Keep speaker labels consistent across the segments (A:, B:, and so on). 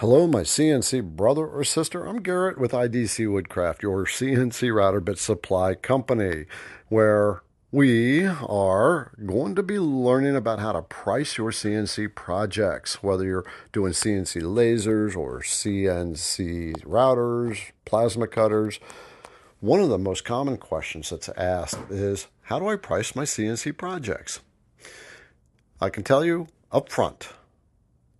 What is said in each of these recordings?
A: Hello, my CNC brother or sister. I'm Garrett with IDC Woodcraft, your CNC router bit supply company, where we are going to be learning about how to price your CNC projects, whether you're doing CNC lasers or CNC routers, plasma cutters. One of the most common questions that's asked is How do I price my CNC projects? I can tell you up front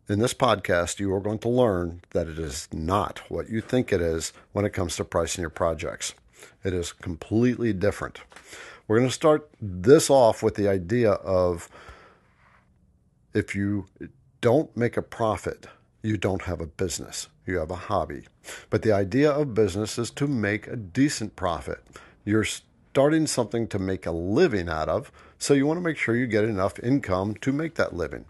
A: in this podcast, you are going to learn that it is not what you think it is when it comes to pricing your projects. It is completely different. We're going to start this off with the idea of if you don't make a profit, you don't have a business, you have a hobby. But the idea of business is to make a decent profit. You're starting something to make a living out of, so you want to make sure you get enough income to make that living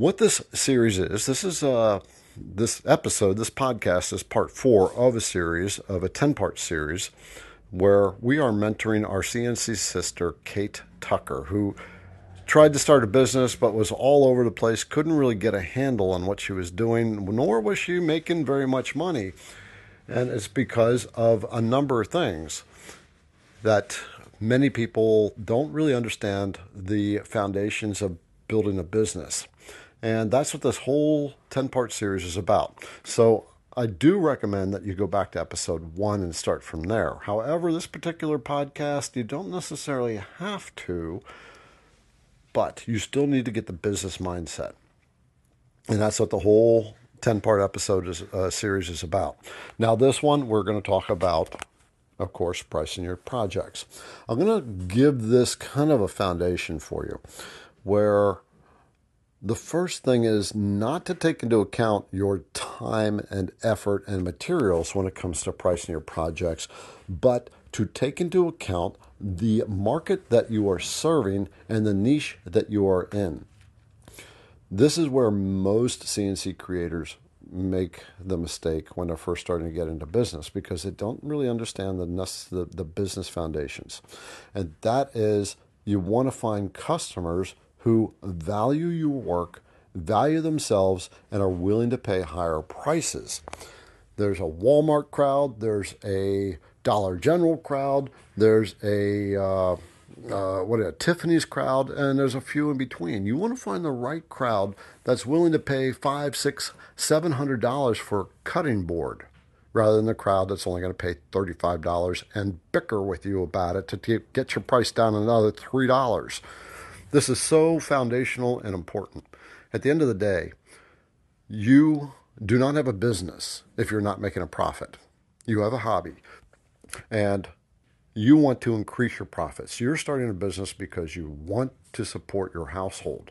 A: what this series is, this is uh, this episode, this podcast is part four of a series of a 10 part series where we are mentoring our CNC sister, Kate Tucker, who tried to start a business but was all over the place, couldn't really get a handle on what she was doing, nor was she making very much money. And it's because of a number of things that many people don't really understand the foundations of building a business. And that's what this whole 10 part series is about. So I do recommend that you go back to episode one and start from there. However, this particular podcast, you don't necessarily have to, but you still need to get the business mindset. And that's what the whole 10 part episode is, uh, series is about. Now, this one, we're going to talk about, of course, pricing your projects. I'm going to give this kind of a foundation for you where the first thing is not to take into account your time and effort and materials when it comes to pricing your projects, but to take into account the market that you are serving and the niche that you are in. This is where most CNC creators make the mistake when they're first starting to get into business because they don't really understand the, the, the business foundations. And that is you want to find customers who value your work, value themselves, and are willing to pay higher prices. There's a Walmart crowd, there's a Dollar General crowd, there's a uh, uh, what a Tiffany's crowd, and there's a few in between. You want to find the right crowd that's willing to pay five, six, seven hundred dollars for a cutting board, rather than the crowd that's only going to pay thirty-five dollars and bicker with you about it to get your price down another three dollars. This is so foundational and important. At the end of the day, you do not have a business if you're not making a profit. You have a hobby. And you want to increase your profits. You're starting a business because you want to support your household.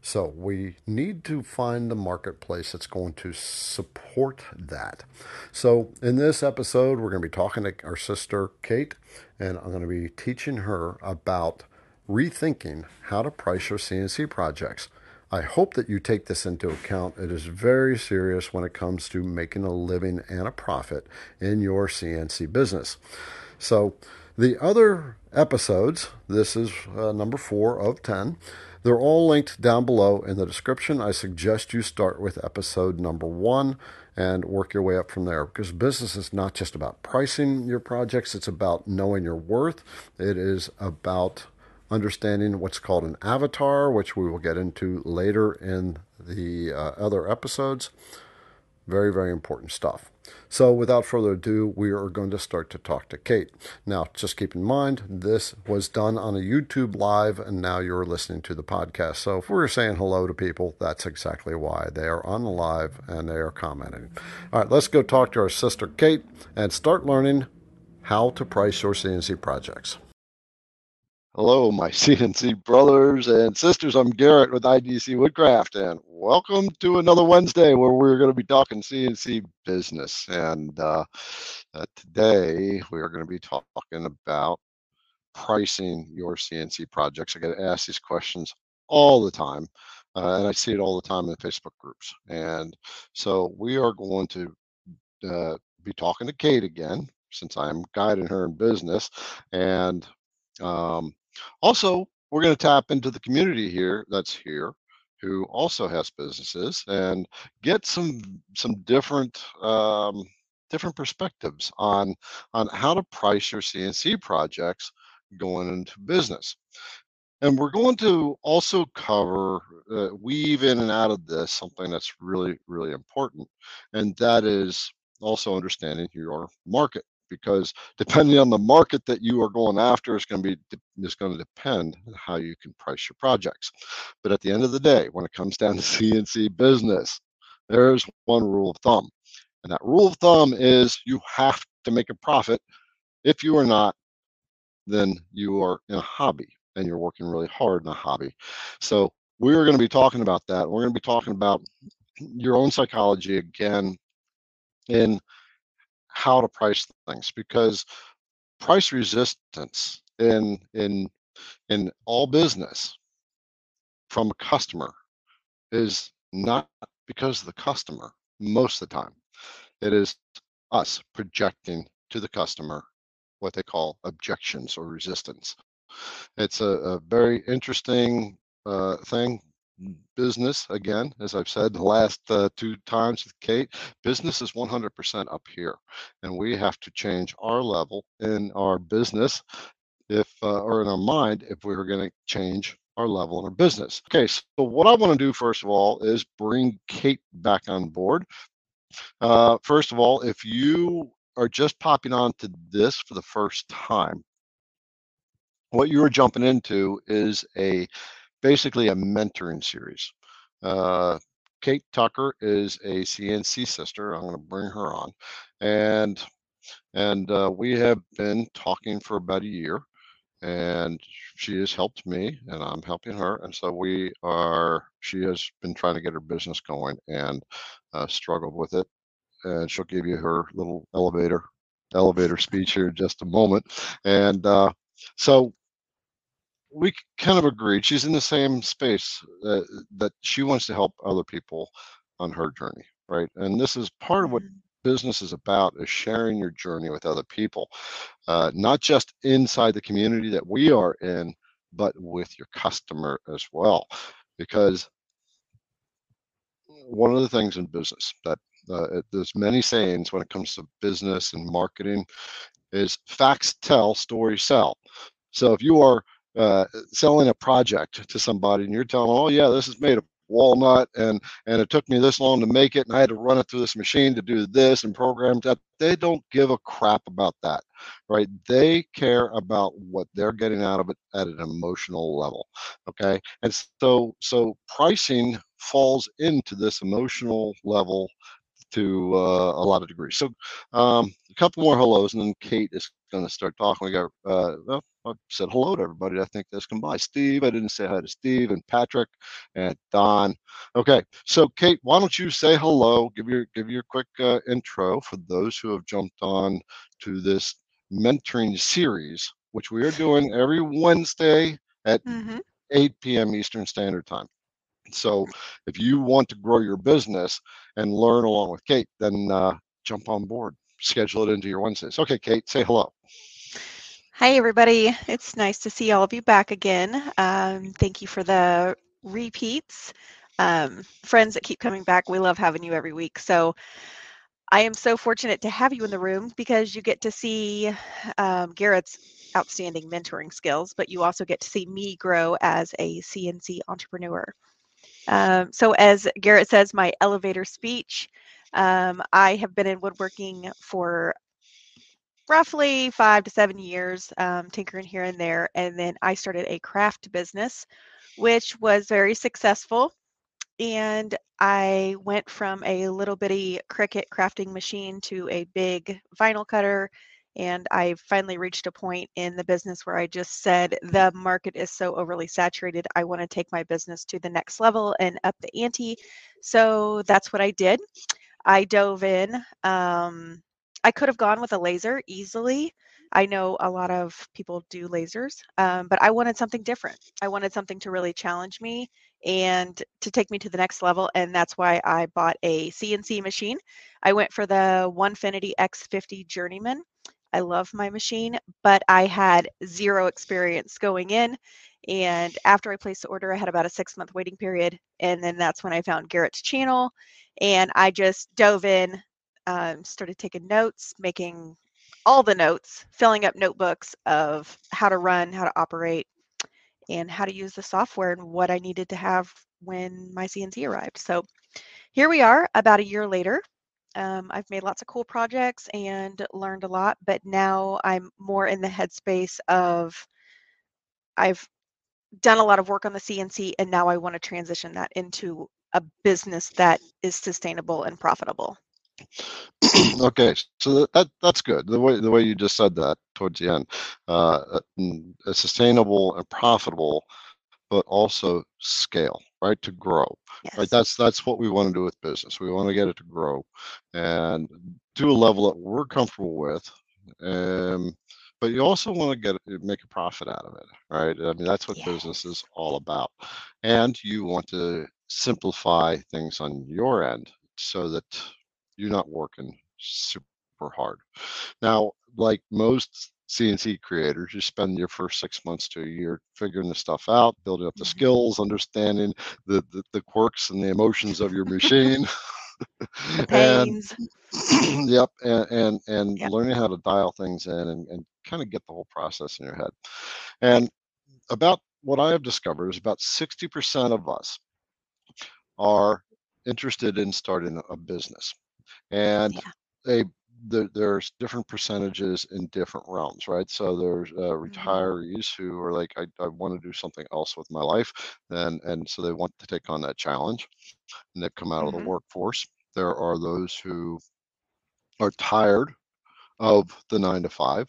A: So we need to find the marketplace that's going to support that. So in this episode, we're going to be talking to our sister Kate, and I'm going to be teaching her about rethinking how to price your CNC projects. I hope that you take this into account. It is very serious when it comes to making a living and a profit in your CNC business. So, the other episodes, this is uh, number four of 10, they're all linked down below in the description. I suggest you start with episode number one and work your way up from there because business is not just about pricing your projects, it's about knowing your worth, it is about understanding what's called an avatar, which we will get into later in the uh, other episodes. Very, very important stuff. So, without further ado, we are going to start to talk to Kate. Now, just keep in mind, this was done on a YouTube live, and now you're listening to the podcast. So, if we're saying hello to people, that's exactly why. They are on the live and they are commenting. All right, let's go talk to our sister Kate and start learning how to price your CNC projects. Hello, my CNC brothers and sisters. I'm Garrett with IDC Woodcraft, and welcome to another Wednesday where we're going to be talking CNC business. And uh, uh, today we are going to be talking about pricing your CNC projects. I get asked these questions all the time, uh, and I see it all the time in the Facebook groups. And so we are going to uh, be talking to Kate again since I'm guiding her in business. And um, also, we're going to tap into the community here that's here who also has businesses and get some some different um, different perspectives on on how to price your CNC projects going into business. And we're going to also cover, uh, weave in and out of this something that's really, really important, and that is also understanding your market because depending on the market that you are going after is going to be is going to depend on how you can price your projects. But at the end of the day, when it comes down to CNC business, there's one rule of thumb. And that rule of thumb is you have to make a profit. If you are not, then you are in a hobby and you're working really hard in a hobby. So we're going to be talking about that. We're going to be talking about your own psychology again in how to price things because price resistance in in in all business from a customer is not because of the customer most of the time. It is us projecting to the customer what they call objections or resistance. It's a, a very interesting uh, thing business again as i've said the last uh, two times with kate business is 100% up here. And we have to change our level in our business if uh, or in our mind if we are going to change our level in our business. Okay so what i want to do first of all is bring kate back on board. Uh, first of all if you are just popping on to this for the first time what you are jumping into is a basically a mentoring series. Uh, Kate Tucker is a CNC sister. I'm going to bring her on, and and uh, we have been talking for about a year, and she has helped me, and I'm helping her, and so we are. She has been trying to get her business going and uh, struggled with it, and she'll give you her little elevator elevator speech here in just a moment, and uh, so we kind of agreed. She's in the same space uh, that she wants to help other people on her journey, right? And this is part of what mm-hmm. business is about: is sharing your journey with other people, uh, not just inside the community that we are in, but with your customer as well. Because one of the things in business that uh, there's many sayings when it comes to business and marketing is facts tell, stories sell. So if you are uh, selling a project to somebody and you're telling them, oh yeah, this is made of walnut and and it took me this long to make it and I had to run it through this machine to do this and program that they don't give a crap about that right they care about what they're getting out of it at an emotional level okay and so so pricing falls into this emotional level to uh, a lot of degrees. So um, a couple more hellos, and then Kate is going to start talking. We got, uh, well, I said hello to everybody. I think that's come by. Steve, I didn't say hi to Steve and Patrick and Don. Okay, so Kate, why don't you say hello? Give your give your quick uh, intro for those who have jumped on to this mentoring series, which we are doing every Wednesday at mm-hmm. 8 p.m. Eastern Standard Time. So if you want to grow your business and learn along with Kate, then uh, jump on board. Schedule it into your Wednesdays. Okay, Kate, say hello.
B: Hi, everybody. It's nice to see all of you back again. Um, thank you for the repeats. Um, friends that keep coming back, we love having you every week. So I am so fortunate to have you in the room because you get to see um, Garrett's outstanding mentoring skills, but you also get to see me grow as a CNC entrepreneur. Um, so as Garrett says, my elevator speech, um, I have been in woodworking for roughly five to seven years, um, tinkering here and there. And then I started a craft business, which was very successful. And I went from a little bitty Cricut crafting machine to a big vinyl cutter and I finally reached a point in the business where I just said, the market is so overly saturated. I want to take my business to the next level and up the ante. So that's what I did. I dove in. Um, I could have gone with a laser easily. I know a lot of people do lasers, um, but I wanted something different. I wanted something to really challenge me and to take me to the next level. And that's why I bought a CNC machine. I went for the Onefinity X50 Journeyman. I love my machine, but I had zero experience going in. And after I placed the order, I had about a six month waiting period. And then that's when I found Garrett's channel. And I just dove in, um, started taking notes, making all the notes, filling up notebooks of how to run, how to operate, and how to use the software and what I needed to have when my CNC arrived. So here we are about a year later. Um, I've made lots of cool projects and learned a lot, but now I'm more in the headspace of I've done a lot of work on the CNC and now I want to transition that into a business that is sustainable and profitable.
A: okay, so that, that, that's good. The way the way you just said that towards the end, uh, uh sustainable and profitable, but also scale, right? To grow, yes. right? That's that's what we want to do with business. We want to get it to grow, and to a level that we're comfortable with. Um, but you also want to get make a profit out of it, right? I mean, that's what business is all about, and you want to simplify things on your end so that you're not working super hard. Now, like most CNC creators, you spend your first six months to a year figuring the stuff out, building up the mm-hmm. skills, understanding the, the, the quirks and the emotions of your machine. and yep, and and, and yep. learning how to dial things in and, and kind of get the whole process in your head. And about what I have discovered is about 60% of us are interested in starting a business and yeah. a the, there's different percentages in different realms, right? So there's uh, mm-hmm. retirees who are like, I, I want to do something else with my life, and and so they want to take on that challenge, and they've come out mm-hmm. of the mm-hmm. workforce. There are those who are tired of the nine to five,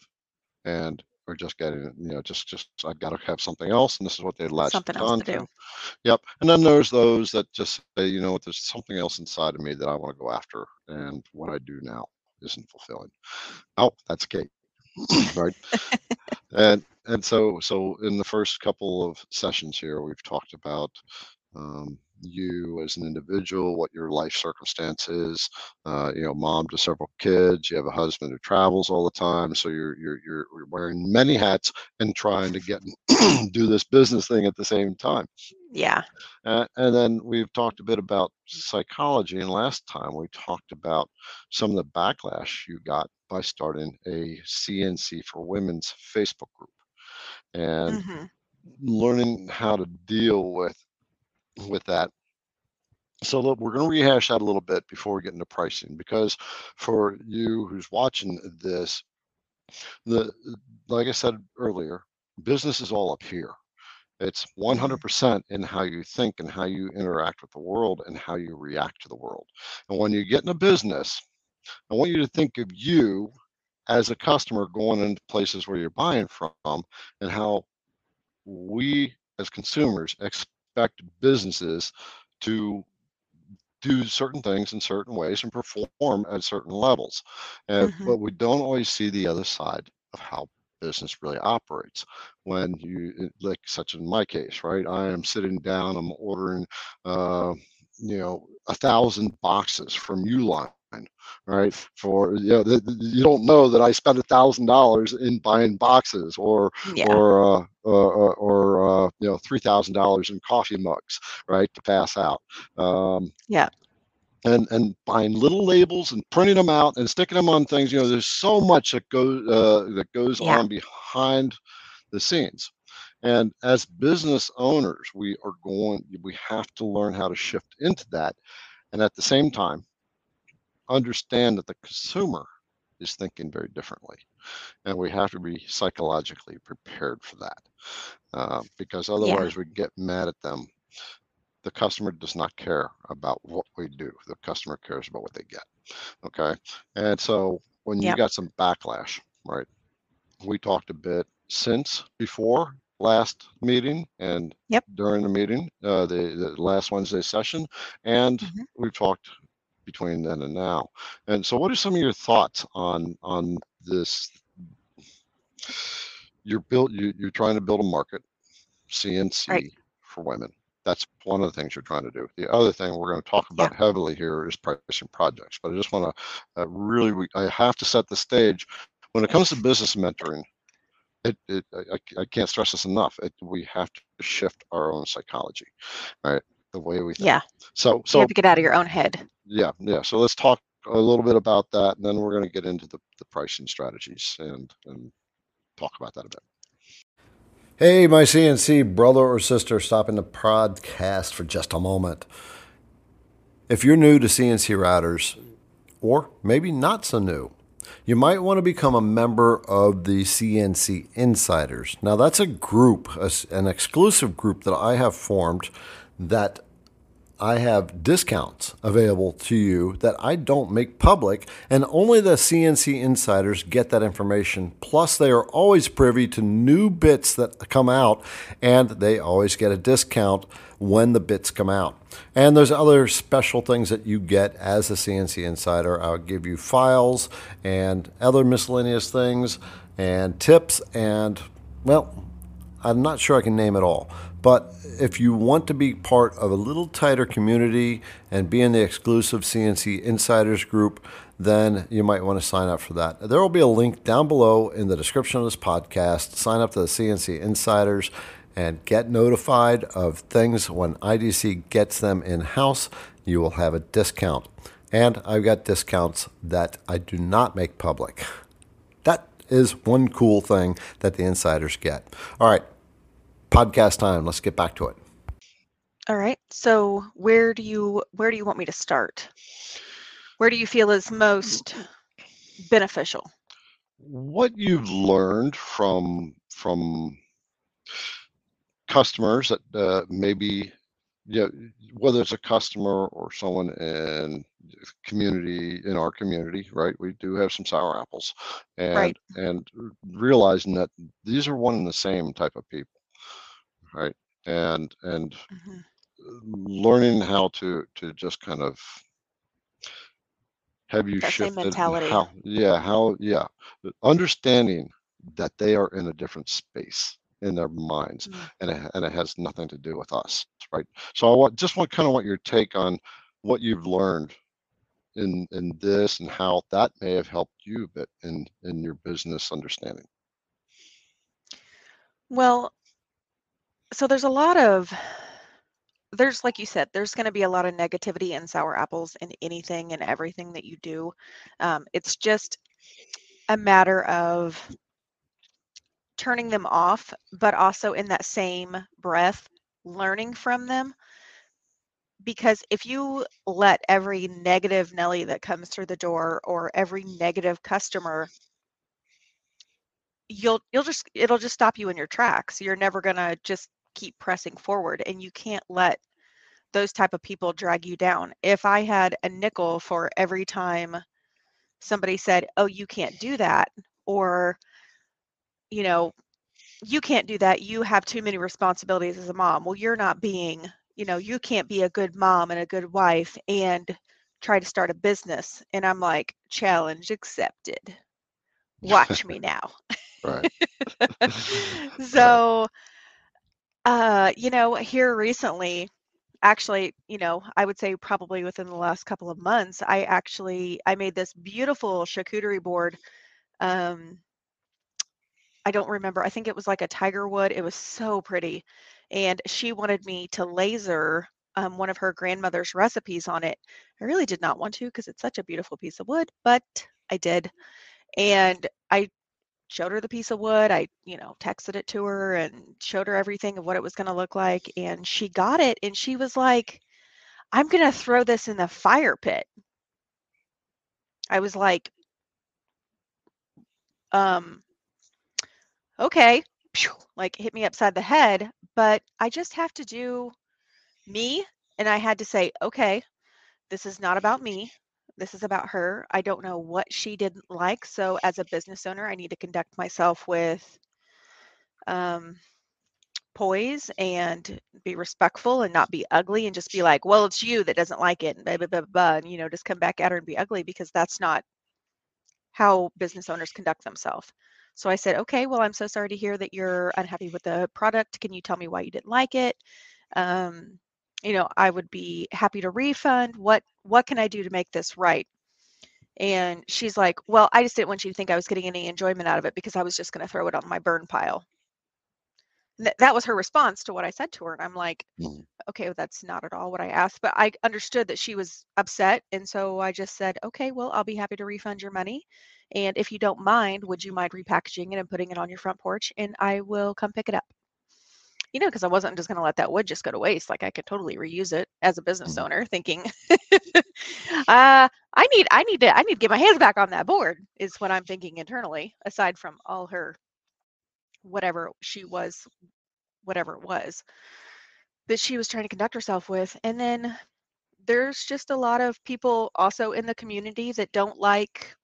A: and are just getting you know just just I've got to have something else, and this is what they latched something else to do. Yep, and then there's those that just say, you know what, there's something else inside of me that I want to go after, and what I do now isn't fulfilling. Oh, that's Kate, right? and and so so in the first couple of sessions here, we've talked about um, you as an individual, what your life circumstance is. Uh, you know, mom to several kids. You have a husband who travels all the time, so you're you're you're wearing many hats and trying to get do this business thing at the same time.
B: Yeah.
A: Uh, and then we've talked a bit about psychology, and last time we talked about some of the backlash you got by starting a CNC for Women's Facebook group, and. Mm-hmm learning how to deal with with that. So look, we're going to rehash that a little bit before we get into pricing, because for you who's watching this, the like I said earlier, business is all up here. It's 100% mm-hmm. in how you think and how you interact with the world and how you react to the world. And when you get in a business, I want you to think of you as a customer going into places where you're buying from and how we as consumers expect expect businesses to do certain things in certain ways and perform at certain levels. Uh, mm-hmm. But we don't always see the other side of how business really operates when you like such in my case right i am sitting down i'm ordering uh, you know a thousand boxes from uline right? For you know, the, the, you don't know that I spent a thousand dollars in buying boxes, or yeah. or uh, uh or uh, you know, three thousand dollars in coffee mugs, right, to pass out.
B: Um, yeah.
A: And, and buying little labels and printing them out and sticking them on things. You know, there's so much that goes uh, that goes yeah. on behind the scenes. And as business owners, we are going, we have to learn how to shift into that. And at the same time, understand that the consumer is thinking very differently. And we have to be psychologically prepared for that uh, because otherwise yeah. we get mad at them. The customer does not care about what we do, the customer cares about what they get. Okay. And so when you yep. got some backlash, right? We talked a bit since before last meeting and
B: yep.
A: during the meeting, uh, the, the last Wednesday session, and mm-hmm. we've talked between then and now. And so, what are some of your thoughts on on this? You're built. You, you're trying to build a market, CNC right. for women. That's one of the things you're trying to do. The other thing we're going to talk about yeah. heavily here is pricing projects. But I just want to uh, really, I have to set the stage. when it comes to business mentoring, it, it I, I can't stress this enough. It, we have to shift our own psychology, right? The way we think.
B: Yeah.
A: So so
B: You
A: so
B: have to get out of your own head.
A: yeah yeah. So let's talk a little bit about that, and then we're going to get into the, the pricing strategies and and talk about that a bit.
C: Hey, my CNC brother or sister, stopping the podcast for just a moment. If you're new to CNC routers, or maybe not so new, you might want to become a member of the CNC Insiders. Now, that's a group, a s- an exclusive group that I have formed that I have discounts available to you that I don't make public, and only the CNC insiders get that information. Plus, they are always privy to new bits that come out, and they always get a discount when the bits come out. And there's other special things that you get as a CNC insider. I'll give you files and other miscellaneous things and tips and, well, I'm not sure I can name it all. But if you want to be part of a little tighter community and be in the exclusive CNC Insiders group, then you might want to sign up for that. There will be a link down below in the description of this podcast. Sign up to the CNC Insiders and get notified of things when IDC gets them in house. You will have a discount. And I've got discounts that I do not make public. That is one cool thing that the insiders get. All right, podcast time. Let's get back to it.
B: All right. So where do you where do you want me to start? Where do you feel is most beneficial?
A: What you've learned from from customers that uh, maybe you know, whether it's a customer or someone in community in our community right we do have some sour apples and
B: Right.
A: and realizing that these are one and the same type of people right and and
B: Mhm.
A: learning how to to just kind of have you
B: That
A: shifted
B: mentality.
A: how yeah how yeah understanding that they are in a different space in their minds
B: Mm.
A: and it, and it has nothing to do with us right so i want just want kind of want your take on what you've learned in in this and how that may have helped you a bit in in your business understanding
B: Well, so there's a lot of there's like you said, there's going to be a lot of negativity and sour apples in anything and everything that you do. Um, it's just a matter of turning them off, but also in that same breath, learning from them. Because if you let every negative Nelly that comes through the door or every negative customer, you'll you'll just it'll just stop you in your tracks. You're never gonna just keep pressing forward, and you can't let those type of people drag you down. If I had a nickel for every time somebody said, "Oh, you can't do that," or you know, you can't do that. You have too many responsibilities as a mom. Well, you're not being, you know, you can't be a good mom and a good wife and try to start a business. And I'm like, challenge accepted. Watch me now.
A: right
B: so, uh, you know, here recently, actually, you know, I would say probably within the last couple of months, I actually I made this beautiful charcuterie board. Um, I don't remember. I think it was like a tiger wood. It was so pretty. And she wanted me to laser um, one of her grandmother's recipes on it. I really did not want to because it's such a beautiful piece of wood, but I did. And I showed her the piece of wood. I, you know, texted it to her and showed her everything of what it was going to look like. And she got it and she was like, I'm going to throw this in the fire pit. I was like, um, okay, like hit me upside the head, but I just have to do me. And I had to say, okay, this is not about me. This is about her. I don't know what she didn't like. So, as a business owner, I need to conduct myself with um, poise and be respectful and not be ugly and just be like, well, it's you that doesn't like it, and blah, blah, blah, blah, and you know, just come back at her and be ugly because that's not how business owners conduct themselves. So I said, okay, well, I'm so sorry to hear that you're unhappy with the product. Can you tell me why you didn't like it? Um, you know, I would be happy to refund. What what can I do to make this right? And she's like, Well, I just didn't want you to think I was getting any enjoyment out of it because I was just going to throw it on my burn pile. Th- that was her response to what I said to her. And I'm like,
A: Mhm.
B: okay, well, that's not at all what I asked. But I understood that she was upset. And so I just said, okay, well, I'll be happy to refund your money. And if you don't mind, would you mind repackaging it and putting it on your front porch? And I will come pick it up. You know, because I wasn't just going to let that wood just go to waste. Like I could totally reuse it as a business
A: Mhm.
B: owner, thinking, uh, I need, I need to, I need to get my hands back on that board. Is what I'm thinking internally. Aside from all her, whatever she was, whatever it was that she was trying to conduct herself with. And then there's just a lot of people also in the community that don't like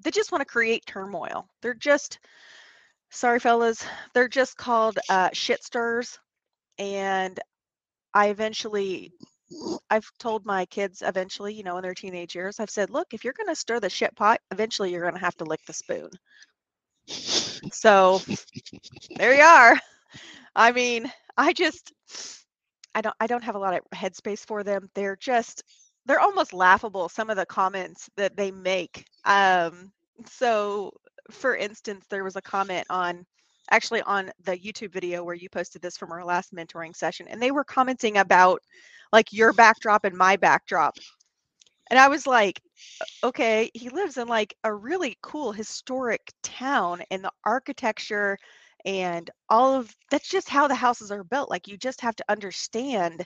B: they just want to create turmoil. They're just sorry fellas, they're just called uh shit stirrers and I eventually I've told my kids eventually, you know, in their teenage years, I've said, look, if you're going to stir the shit pot, eventually you're going to have to lick the spoon. So there you are. I mean, I just I don't I don't have a lot of headspace for them. They're just they're almost laughable some of the comments that they make. Um so for instance, there was a comment on actually on the YouTube video where you posted this from our last mentoring session and they were commenting about like your backdrop and my backdrop. And I was like, okay, he lives in like a really cool historic town and the architecture and all of that's just how the houses are built. Like you just have to understand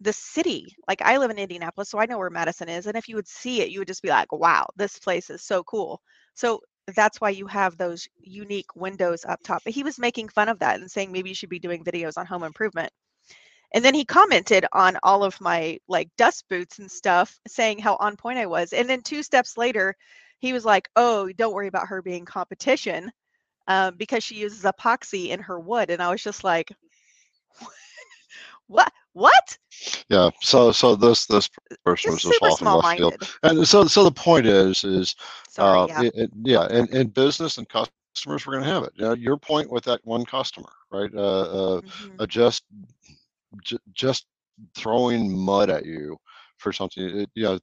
B: the city. Like I live in Indianapolis, so I know where Madison is. And if you would see it, you would just be like, wow, this place is so cool. So that's why you have those unique windows up top. But he was making fun of that and saying maybe you should be doing videos on home improvement. And then he commented on all of my like dust boots and stuff, saying how on point I was. And then two steps later, he was like, "Oh, don't worry about her being competition, um, because she uses epoxy in her wood." And I was just like, "What? What?"
A: Yeah. So so this this person was
B: Just
A: off in left field, and so so the point is is
B: Sorry.
A: uh,
B: Yeah.
A: it, it- yeah, in, in business and customers, we're going to have it. You know, your point with that one customer, right? Uh, uh,
B: Mhm.
A: uh, just j- just throwing mud at you for something. It, you know,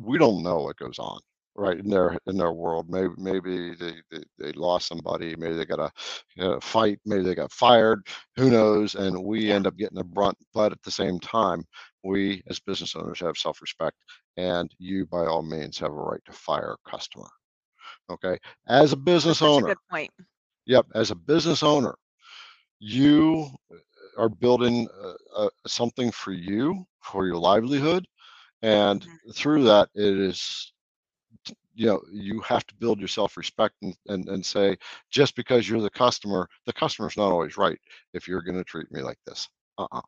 A: we don't know what goes on right in their in their world. Maybe maybe they they, they lost somebody. Maybe they got a you know, fight. Maybe they got fired. Who knows? And we end up getting the brunt. But at the same time, we as business owners have self-respect, and you by all means have a right to fire a customer. Okay, as a
B: That's
A: business
B: a
A: owner.
B: good point.
A: Yep, as a business owner, you are building uh, uh, something for you for your livelihood, and
B: Mhm.
A: through that, it is you know you have to build your self-respect and, and and say just because you're the customer, the customer's not always right if you're going to treat me like this. Uh-uh.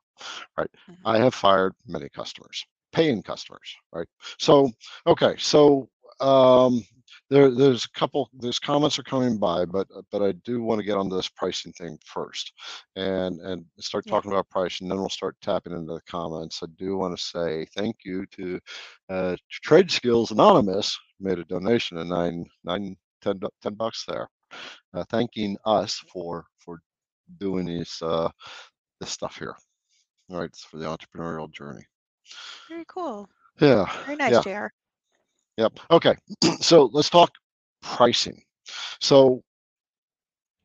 A: Right.
B: Mhm.
A: I have fired many customers, paying customers. Right. So okay, so um there, there's a couple there's comments are coming by but but i do want to get on this pricing thing first and and start
B: Yeah.
A: talking about pricing then we'll start tapping into the comments i do want to say thank you to uh trade skills anonymous made a donation of nine nine ten, 10 bucks there uh, thanking us for for doing these uh this stuff here all right it's for the entrepreneurial journey
B: Very cool.
A: yeah
B: Very nice,
A: yeah
B: Jr.
A: Yep. Okay. so let's talk pricing. So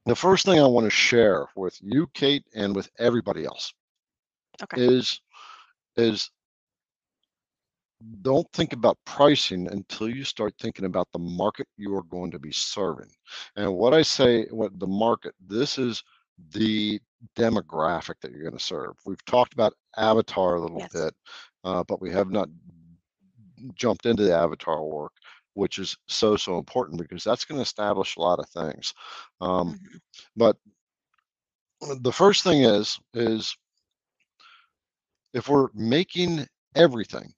A: the first thing I want to share with you, Kate, and with everybody else
B: Okay.
A: is is don't think about pricing until you start thinking about the market you are going to be serving. And what I say, what the market, this is the demographic that you're going to serve. We've talked about avatar a little
B: Yes.
A: bit, uh, but we have not jumped into the avatar work, which is so so important because that's going to establish a lot of things. Um,
B: Mhm.
A: but the first thing is is if we're making everything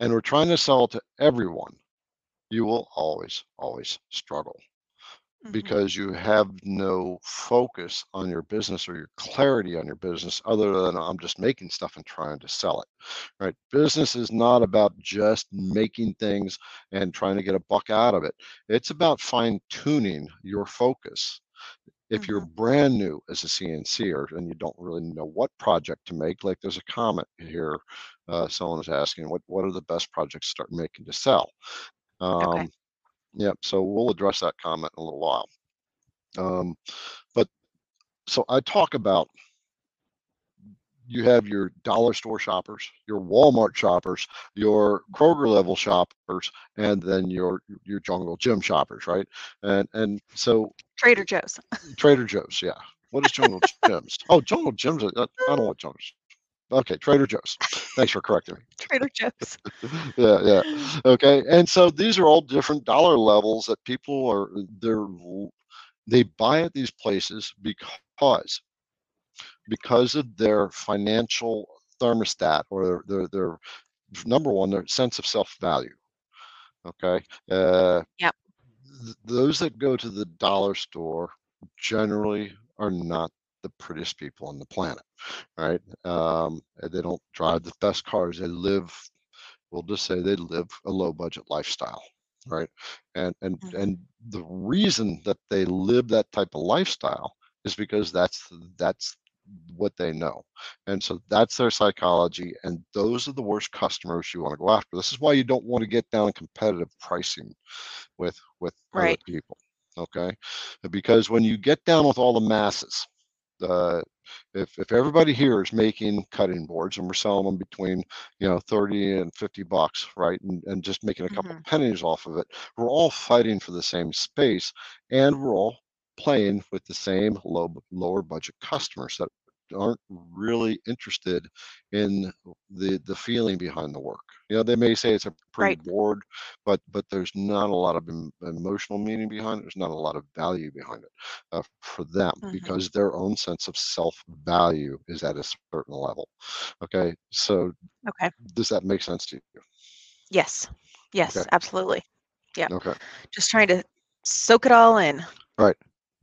A: and we're trying to sell to everyone, you will always always struggle. Because you have no focus on your business or your clarity on your business other than I'm just making stuff and trying to sell it. Right? Business is not about just making things and trying to get a buck out of it. It's about fine tuning your focus If you're brand new as a CNCer and you don't really know what project to make, like there's a comment here, uh, someone is asking, what what are the best projects to start making to sell? Um,
B: Okay.
A: Yep. So we'll address that comment in a little while. Um, but so I talk about you have your dollar store shoppers, your Walmart shoppers, your Kroger level shoppers, and then your your jungle gym shoppers, right? And and so
B: Trader Joe's.
A: Trader Joe's, yeah. What is Jungle Gyms? Oh, Jungle Gyms. I, I don't want Jungle. Okay, Trader Joe's. Thanks for correcting me.
B: Trader Joe's.
A: yeah, yeah. Okay, and so these are all different dollar levels that people are they're they buy at these places because because of their financial thermostat or their, their, their number one, their sense of self value. Okay. Uh,
B: Yep.
A: th- those that go to the dollar store generally are not the prettiest people on the planet, right? Um, and they don't drive the best cars. They live, we'll just say they live a low budget lifestyle, right? And and
B: Mhm.
A: and the reason that they live that type of lifestyle is because that's that's what they know. And so that's their psychology. And those are the worst customers you want to go after. This is why you don't want to get down in competitive pricing with with other people. Okay. Because when you get down with all the masses, uh, if if everybody here is making cutting boards and we're selling them between you know 30 and 50 bucks right and, and just making a couple
B: Mhm.
A: pennies off of it we're all fighting for the same space and we're all playing with the same low lower budget customers that aren't really interested in the the feeling behind the work you know they may say it's a pretty
B: Right.
A: board but but there's not a lot of em- emotional meaning behind it there's not a lot of value behind it uh, for them
B: Mhm.
A: because their own sense of self value is at a certain level okay so
B: Okay.
A: does that make sense to you
B: Yes. Yes,
A: Okay.
B: absolutely. Yeah.
A: Okay
B: Just trying to soak it all in,
A: right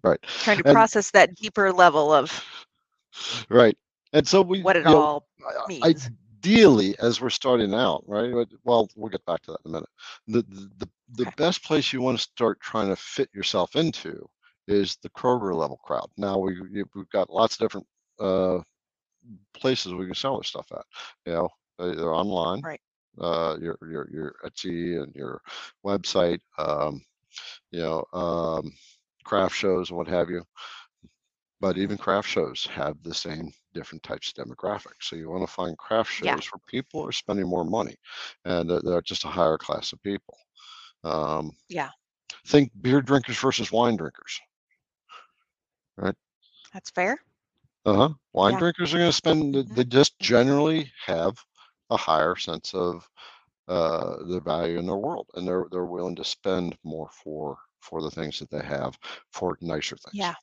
A: right
B: trying to
A: And-
B: process that deeper level of
A: right and so we
B: what it
A: know,
B: all
A: I-
B: means.
A: ideally as we're starting out right well we'll get back to that in a minute the the, the, the best place you want to start trying to fit yourself into is the kroger level crowd now we we've got lots of different uh places we can sell our stuff at you know uh, they're online
B: Right.
A: uh your your your etsy and your website um you know um craft shows and what have you but even craft shows have the same different types of demographics. So you want to find craft shows
B: Yeah.
A: where people are spending more money, and they're just a higher class of people. Um,
B: Yeah.
A: Think beer drinkers versus wine drinkers. Right.
B: That's fair.
A: Uh huh. Wine
B: Yeah.
A: drinkers are going to spend.
B: Mhm.
A: They just generally have a higher sense of uh, the value in their world, and they're they're willing to spend more for for the things that they have for nicer things.
B: Yeah.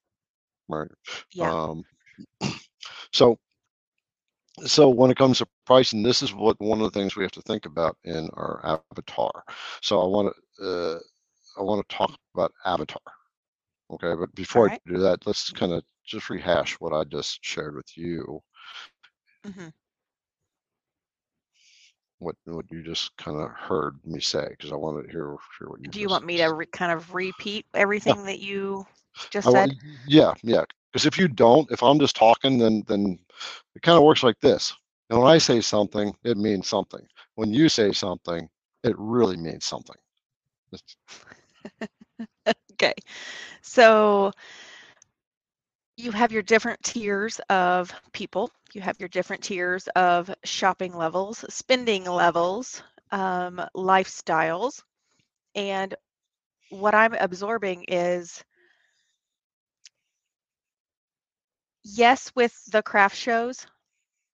A: Right.
B: Yeah.
A: Um, so, so when it comes to pricing, this is what one of the things we have to think about in our avatar. So I want to uh, I want to talk about avatar. Okay, but before
B: Alright.
A: I do that, let's kind of just rehash what I just shared with you.
B: hmm
A: What what you just kind of heard me say, because I wanted to hear hear what you.
B: Do you want me to re- kind of repeat everything that you just
A: I
B: said?
A: yeah, yeah. Because if you don't, if I'm just talking, then then it kind of works like this. And when I say something, it means something. When you say something, it really means something.
B: Okay. So you have your different tiers of people. You have your different tiers of shopping levels, spending levels, um, lifestyles. And what I'm absorbing is yes, with the craft shows,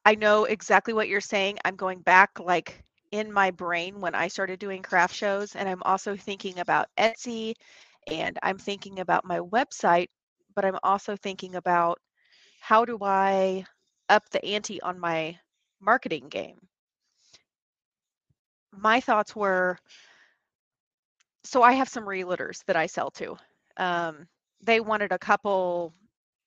B: I know exactly what you're saying. I'm going back like in my brain when I started doing craft shows, and I'm also thinking about Etsy and I'm thinking about my website, but I'm also thinking about how do I up the ante on my marketing game. My thoughts were so I have some realtors that I sell to. Um, they wanted a couple,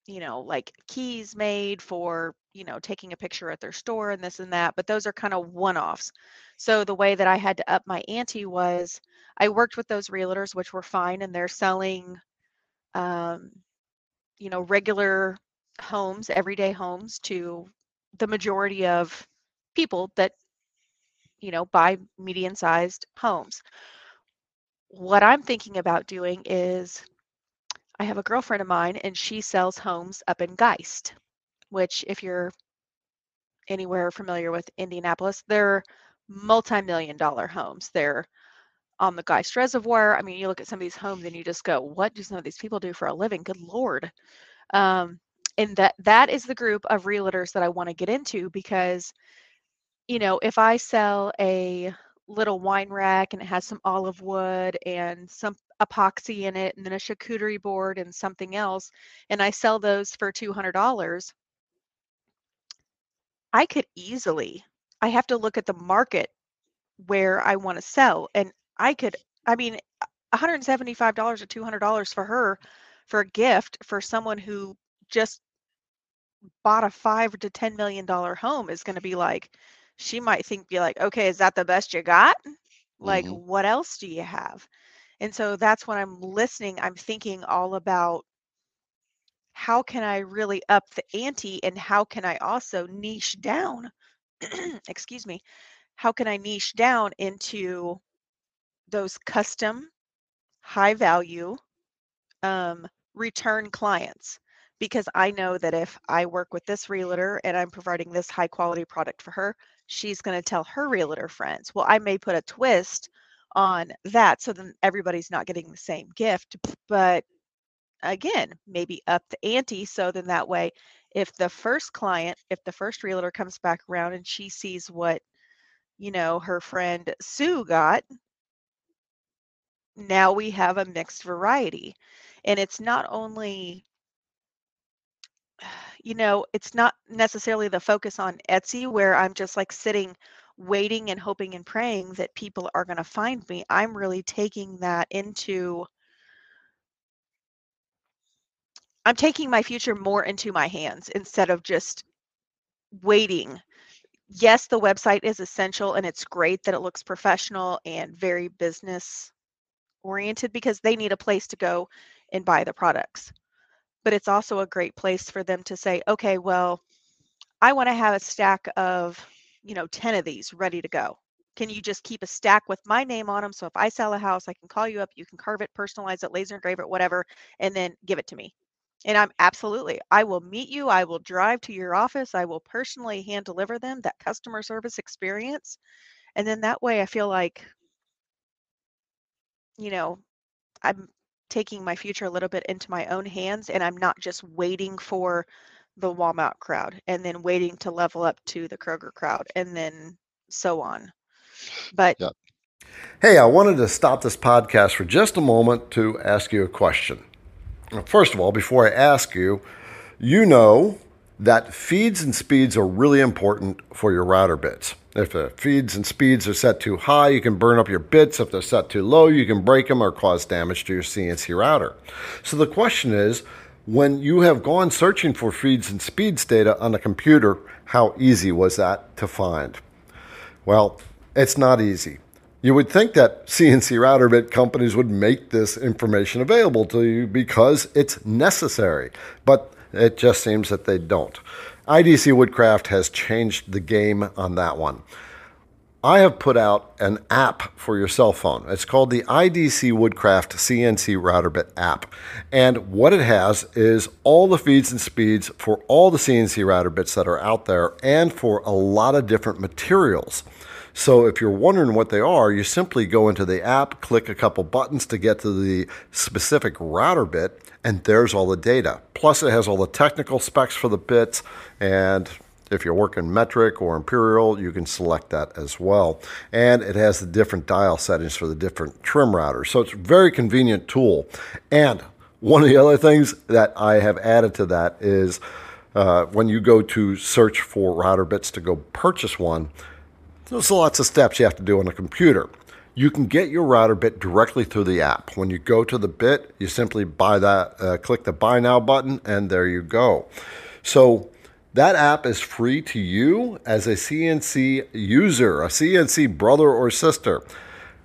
B: you know, like keys made for, you know, taking a picture at their store and this and that, but those are kind of one offs. So the way that I had to up my ante was I worked with those realtors, which were fine, and they're selling um, you know, regular homes, everyday homes to the majority of people that, you know, buy median sized homes. What I'm thinking about doing is I have a girlfriend of mine and she sells homes up in Geist, which, if you're anywhere familiar with Indianapolis, they're multi million dollar homes. They're on the Geist Reservoir. I mean, you look at some of these homes and you just go, what do some of these people do for a living? Good Lord. Um, and that that is the group of realtors that I want to get into because, you know, if I sell a little wine rack and it has some olive wood and some epoxy in it and then a charcuterie board and something else, and I sell those for $200, I could easily, I have to look at the market where I want to sell. And I could, I mean, $175 or $200 for her for a gift for someone who just bought a five to ten million dollar home is going to be like she might think be like okay is that the best you got like
D: Mhm.
B: what else do you have and so that's when i'm listening i'm thinking all about how can i really up the ante and how can i also niche down excuse me how can i niche down into those custom high value um, return clients because I know that if I work with this realtor and I'm providing this high quality product for her, she's going to tell her realtor friends. Well, I may put a twist on that so then everybody's not getting the same gift, but again, maybe up the ante so then that way if the first client, if the first realtor comes back around and she sees what you know her friend Sue got, now we have a mixed variety. And it's not only you know, it's not necessarily the focus on Etsy where I'm just like sitting waiting and hoping and praying that people are going to find me. I'm really taking that into I'm taking my future more into my hands instead of just waiting. Yes, the website is essential and it's great that it looks professional and very business oriented because they need a place to go and buy the products. But it's also a great place for them to say, okay, well, I want to have a stack of, you know, 10 of these ready to go. Can you mm-hmm. just keep a stack with my name on them? So if I sell a house, I can call you up, you can carve it, personalize it, laser engrave it, whatever, and then give it to me. And I'm absolutely, I will meet you. I will drive to your office. I will personally hand deliver them that customer service experience. And then that way I feel like, you know, I'm taking my future a little bit into my own hands and I'm not just waiting for the Walmart crowd and then waiting to level up to the Kroger crowd and then so on. But.
A: Hey, I wanted to stop this podcast for just a moment to ask you a question. First of all, before I ask you, you know that feeds and speeds are really important for your router bits. If the feeds and speeds are set too high, you can burn up your bits. If they're set too low, you can break them or cause damage to your CNC router. So the question is, when you have gone searching for feeds and speeds data on a computer, how easy was that to find? Well, it's not easy. You would think that CNC router bit companies would make this information available to you because it's necessary, but it just seems that they don't. IDC Woodcraft has changed the game on that one. I have put out an app for your cell phone. It's called the IDC Woodcraft CNC Router Bit app. And what it has is all the feeds and speeds for all the CNC router bits that are out there and for a lot of different materials. So if you're wondering what they are, you simply go into the app, click a couple buttons to get to the specific router bit, and there's all the data. Plus, it has all the technical specs for the bits and if you're working metric or imperial, you can select that as well. And it has the different dial settings for the different trim routers. So it's a very convenient tool. And one of the other things that I have added to that is uh, when you go to search for router bits to go purchase one, there's lots of steps you have to do on a computer. You can get your router bit directly through the app. When you go to the bit, you simply buy that, uh, click the buy now button, and there you go. So that app is free to you as a CNC user, a CNC brother or sister.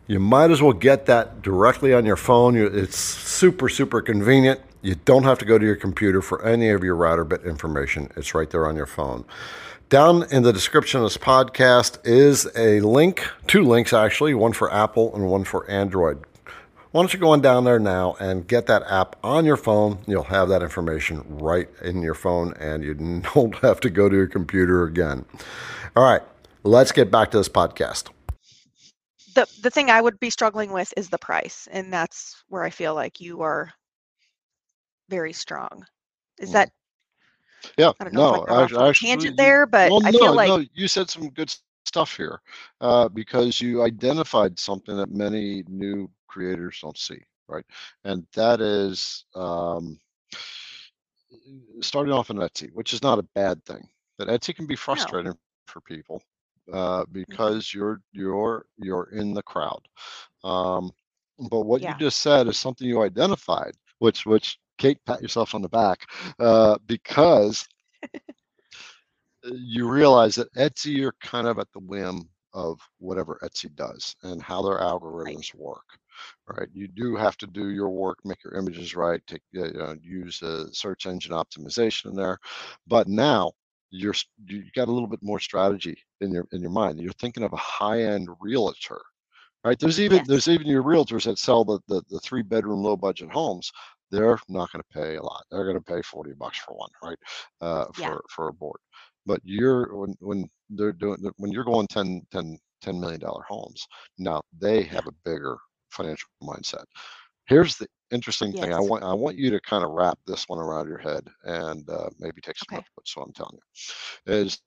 A: You might as well get that directly on your phone. It's super, super convenient.
C: You don't have to go to your computer for any of your router bit information. It's right there on your phone. Down in the description of this podcast is a link, two links actually, one for Apple and one for Android. Why don't you go on down there now and get that app on your phone? You'll have that information right in your phone and you don't have to go to your computer again. All right, let's get back to this podcast.
B: The the thing I would be struggling with is the price, and that's where I feel like you are very strong. Is
A: Mm.
B: that
A: Yeah,
B: I don't know
A: no,
B: if I got off
A: act- actually,
B: tangent
A: you-
B: there, but
A: well,
B: I
A: no,
B: feel like
A: no, you said some good stuff here uh, because you identified something that many new creators don't see, right? And that is um, starting off in Etsy, which is not a bad thing. But Etsy can be frustrating for people uh, because you're you're you're in the crowd. Um, but what
B: Yeah.
A: you just said is something you identified, which which Kate pat yourself on the back uh, because you realize that Etsy you're kind of at the whim of whatever Etsy does and how their algorithms work. Right, you do have to do your work, make your images right, take uh, you know, use a search engine optimization in there, but now you're you got a little bit more strategy in your in your mind. You're thinking of a high-end realtor, right? There's even
B: Yes.
A: there's even your realtors that sell the the, the three bedroom low budget homes. They're not going to pay a lot. They're going to pay 40 bucks for one, right? Uh, for
B: Yeah.
A: for a board. But you're when when they're doing when you're going 10 10 10 million dollar homes, now they have a bigger financial mindset. Here's the interesting thing. I want I want you to kind of wrap this one around your head and uh, maybe take some
B: Okay.
A: notes. So I'm telling you, is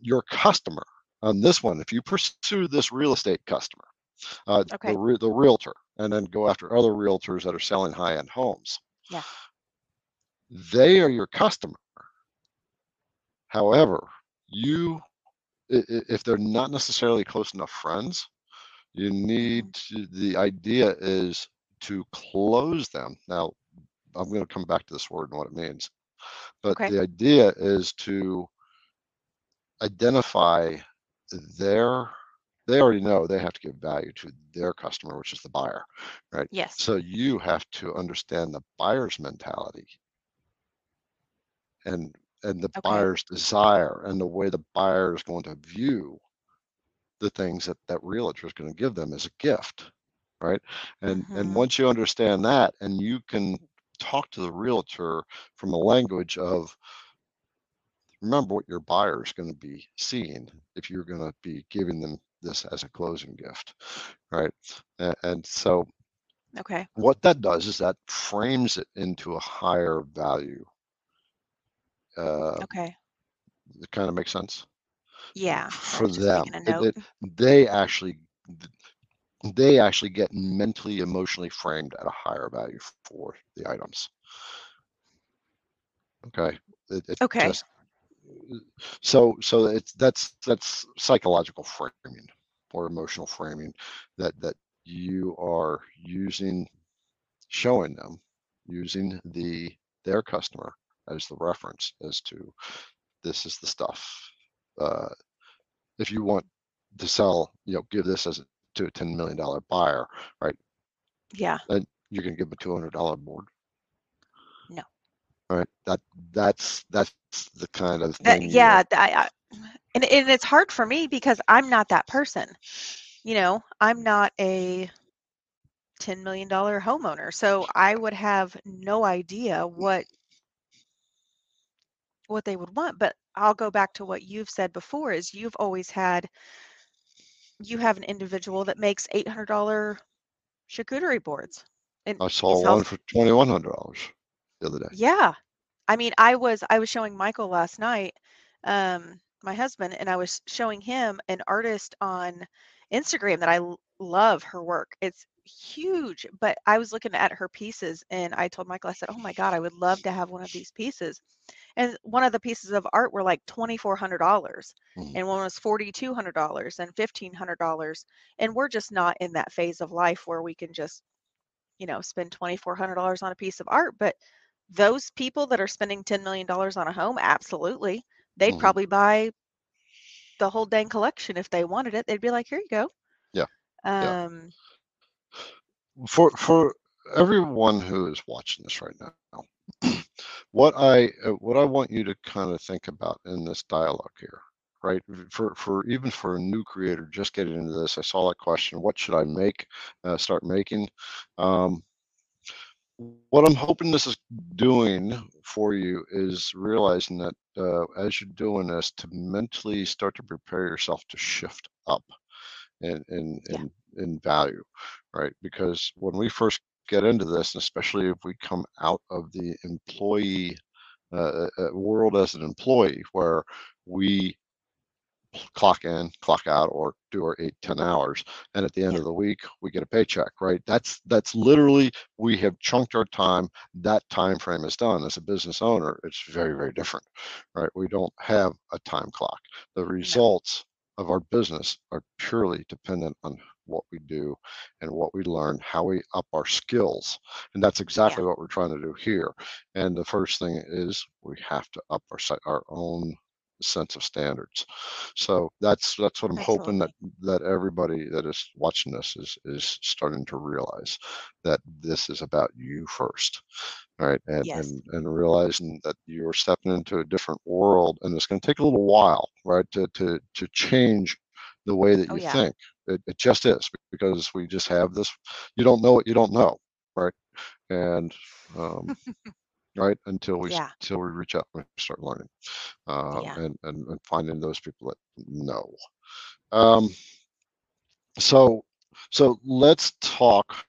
A: your customer on this one. If you pursue this real estate customer, uh,
B: Okay.
A: the re- the realtor, and then go after other realtors that are selling high end homes,
B: Yeah.
A: they are your customer. However, you if they're not necessarily close enough friends, you mm-hmm. need to, the idea is to close them. Now, I'm going to come back to this word and what it means, but
B: Okay.
A: the idea is to identify their, they already know they have to give value to their customer, which is the buyer, right?
B: Yes.
A: So you have to understand the buyer's mentality and and the
B: Okay.
A: buyer's desire and the way the buyer is going to view the things that that realtor is going to give them as a gift right and and
B: Mhm.
A: once you understand that and you can talk to the realtor from a language of remember what your buyer is going to be seeing if you're going to be giving them this as a closing gift right and, and so
B: Okay.
A: what that does is that frames it into a higher value uh
B: Okay.
A: it kind of makes sense
B: Yeah. I
A: for
B: was just
A: them
B: making a
A: It-
B: note.
A: it- they actually they actually get mentally emotionally framed at a higher value for the items okay it, it
B: Okay.
A: just so so it's that's that's psychological framing or emotional framing that that you are using showing them using the their customer as the reference as to this is the stuff uh, if you want to sell you know give this as a, to a 10 million dollar buyer right
B: Yeah.
A: then you're to give them a 200 dollar board
B: No.
A: right that that's that's the kind of thing you
B: yeah. I, I, and, and it's hard for me because I'm not that person. You know, I'm not a $10 million homeowner. So I would have no idea what what they would want. But I'll go back to what you've said before is you've always had you have an individual that makes $800 charcuterie boards. And
A: i saw one for 2100 dollars the other day
B: Yeah. I mean, I was I was showing Michael last night, um, my husband, and I was showing him an artist on Instagram that I l- love her work. It's huge, but I was looking at her pieces and I told Michael, I said, "Oh my God, I would love to have one of these pieces." And one of the pieces of art were like $2,400
A: Mhm.
B: and one was $4,200 and $1,500. And we're just not in that phase of life where we can just, you know, spend $2,400 on a piece of art. But those people that are spending $10 million on a home, absolutely. They'd
A: Mhm.
B: probably buy the whole dang collection if they wanted it. They'd be like, here you go.
A: Yeah, yeah. For for everyone who is watching this right now, what I uh, what I want you to kind of think about in this dialogue here, right? For for even for a new creator just getting into this, I saw that question: What should I make? Uh, start making. Um, what I'm hoping this is doing for you is realizing that uh, as you're doing this, to mentally start to prepare yourself to shift up in in
B: Yeah.
A: in, in value, right? Because when we first get into this, and especially if we come out of the employee uh, uh, uh, world as an employee, where we clock in, clock out, or do our eight, 10 hours. And at the end of the week, we get a paycheck, right? That's that's literally we have chunked our time. That time frame is done. As a business owner, it's very, very different, right? We don't have a time clock. The results of our business are purely dependent on what we do and what we learn, how we up our skills. And that's exactly what we're trying to do here. And the first thing is we have to up our our own sense of standards. So that's that's what I'm hoping that that everybody that is watching this is is starting to realize that this is about you first, right? And
B: Yes.
A: and and realizing that you're stepping into a different world, and it's going to take a little while, right, to to to change the way that
B: Oh,
A: you
B: yeah.
A: think. It, it just is because we just have this. You don't know what you don't know, right? And um, right until we
B: Yeah.
A: until we reach out and start learning uh,
B: Yeah.
A: and, and and finding those people that know um, so so let's talk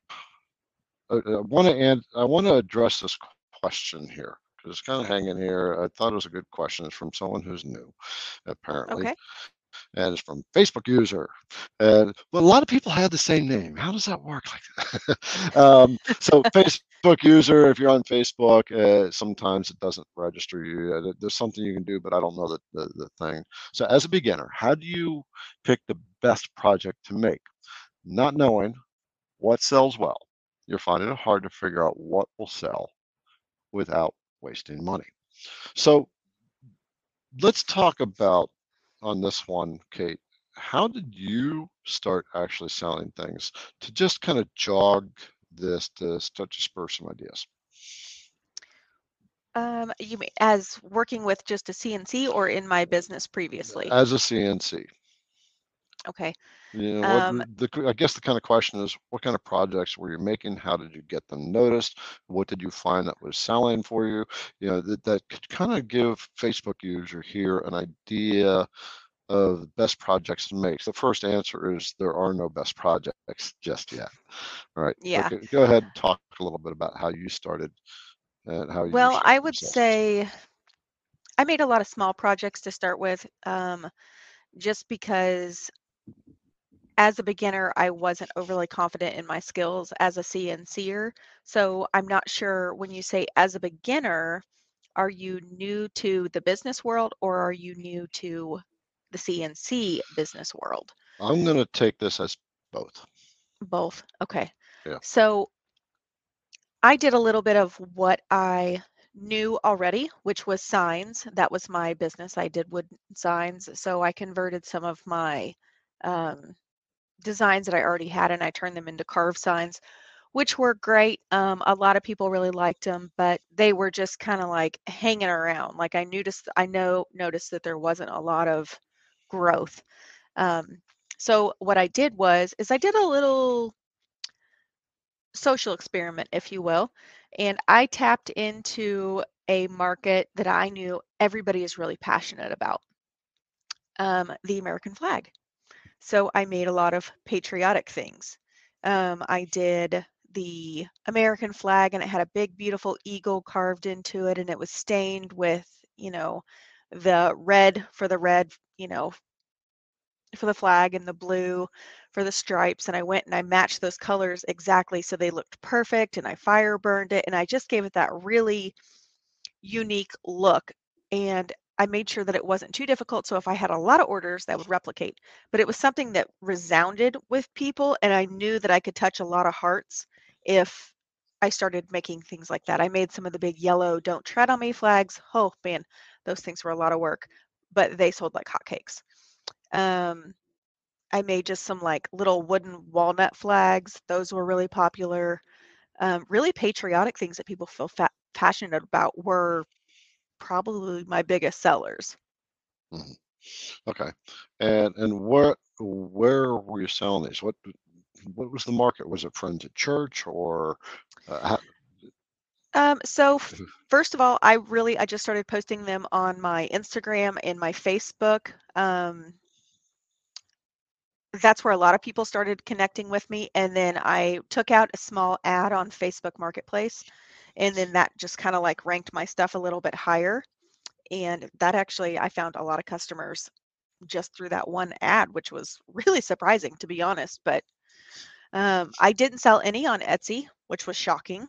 A: uh, i want to and i want to address this question here because it's kind of hanging here i thought it was a good question it's from someone who's new apparently
B: Okay.
A: And it's from Facebook user. And but a lot of people have the same name. How does that work like um, so Facebook user, if you're on Facebook, uh, sometimes it doesn't register you. There's something you can do, but I don't know the, the, the thing. So as a beginner, how do you pick the best project to make? Not knowing what sells well, you're finding it hard to figure out what will sell without wasting money. So let's talk about on this one, Kate. How did you start actually selling things to just kind of jog this to start to spur some ideas?
B: Um, you mean as working with just a CNC or in my business previously?
A: As a CNC,
B: Okay.
A: Yeah. what
B: Um,
A: the, I guess the kind of question is, what kind of projects were you making? How did you get them noticed? What did you find that was selling for you? You know, that that could kind of give Facebook user here an idea of the best projects to make. The first answer is there are no best projects just yet. All right.
B: Yeah.
A: go- go ahead and talk a little bit about how you started and how you.
B: Well, I would say I made a lot of small projects to start with, um, just because as a beginner, I wasn't overly confident in my skills as a CNCer. So I'm not sure when you say as a beginner, are you new to the business world or are you new to the CNC business world?
A: I'm going to take this as both.
B: Both. Okay.
A: Yeah.
B: So I did a little bit of what I knew already, which was signs. That was my business. I did wood signs. So I converted some of my um, designs that I already had and I turned them into carved signs, which were great. Um, a lot of people really liked them, but they were just kind of like hanging around. Like I noticed, I know noticed that there wasn't a lot of growth. Um, so what I did was, is I did a little social experiment, if you will, and I tapped into a market that I knew everybody is really passionate about, um, the American flag. So I made a lot of patriotic things. Um, I did the American flag, and it had a big, beautiful eagle carved into it, and it was stained with, you know, the red for the red, you know, for the flag and the blue for the stripes and I went and I matched those colors exactly so they looked perfect and I fire burned it and I just gave it that really unique look and I made sure that it wasn't too difficult so if I had a lot of orders that would replicate but it was something that resounded with people and I knew that I could touch a lot of hearts if I started making things like that. I made some of the big yellow don't tread on me flags. Oh man, those things were a lot of work, but they sold like hotcakes. Um, I made just some like little wooden walnut flags. Those were really popular. um, really patriotic things that people feel passionate about were probably my biggest sellers.
A: Mhm. Okay. And and what where were you selling these? What what was the market? Was it friends at church or uh, how,
B: Um, so f- first of all, I really I just started posting them on my Instagram and my Facebook. Um, that's where a lot of people started connecting with me, and then I took out a small ad on Facebook Marketplace, and then that just kind of like ranked my stuff a little bit higher. And that actually, I found a lot of customers just through that one ad, which was really surprising to be honest. But um, I didn't sell any on Etsy, which was shocking.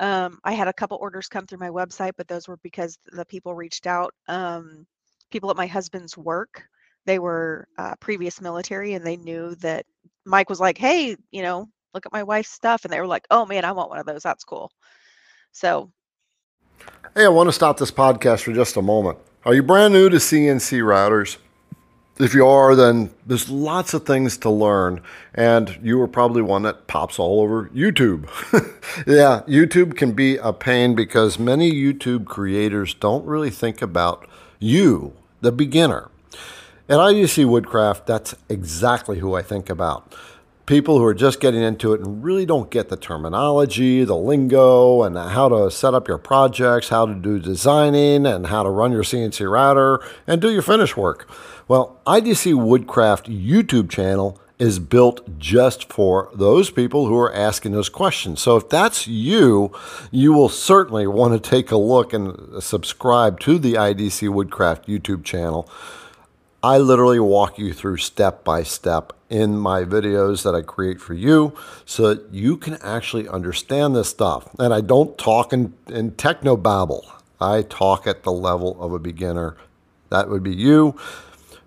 B: Um, I had a couple orders come through my website, but those were because the people reached out. Um, people at my husband's work, they were uh, previous military and they knew that Mike was like, hey, you know, look at my wife's stuff. And they were like, oh man, I want one of those. That's cool. So,
C: Hey, I want to stop this podcast for just a moment. Are you brand new to CNC routers? If you are, then there's lots of things to learn, and you are probably one that pops all over YouTube. yeah, YouTube can be a pain because many YouTube creators don't really think about you, the beginner. At IDC Woodcraft, that's exactly who I think about. People who are just getting into it and really don't get the terminology, the lingo, and how to set up your projects, how to do designing, and how to run your CNC router and do your finish work. Well, IDC Woodcraft YouTube channel is built just for those people who are asking those questions. So if that's you, you will certainly want to take a look and subscribe to the IDC Woodcraft YouTube channel. I literally walk you through step by step in my videos that I create for you so that you can actually understand this stuff. And I don't talk in, in techno babble, I talk at the level of a beginner. That would be you.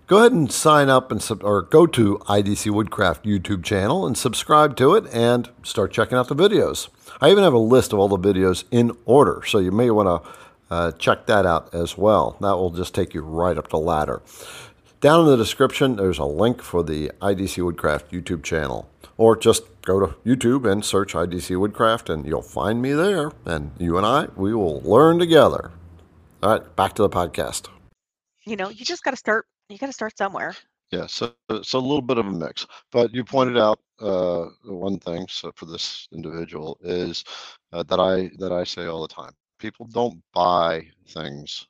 C: Go ahead and sign up and sub- or go to IDC Woodcraft YouTube channel and subscribe to it and start checking out the videos. I even have a list of all the videos in order, so you may want to uh, check that out as well. That will just take you right up the ladder. Down in the description, there's a link for the IDC Woodcraft YouTube channel. Or just go to YouTube and search IDC Woodcraft, and you'll find me there. And you and I, we will learn together. All right, back to the podcast.
B: you know, you just got to start, you got to start somewhere.
A: yeah, so so a little bit of a mix. But you pointed out uh, one thing so for this individual is uh, that I that I say all the time. People don't buy things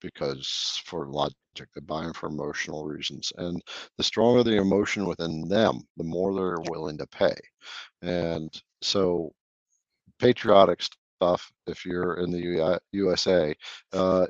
A: because for logic they buy them for emotional reasons and the stronger the emotion within them the more they're willing to pay. And so patriotic stuff if you're in the U- usa uh,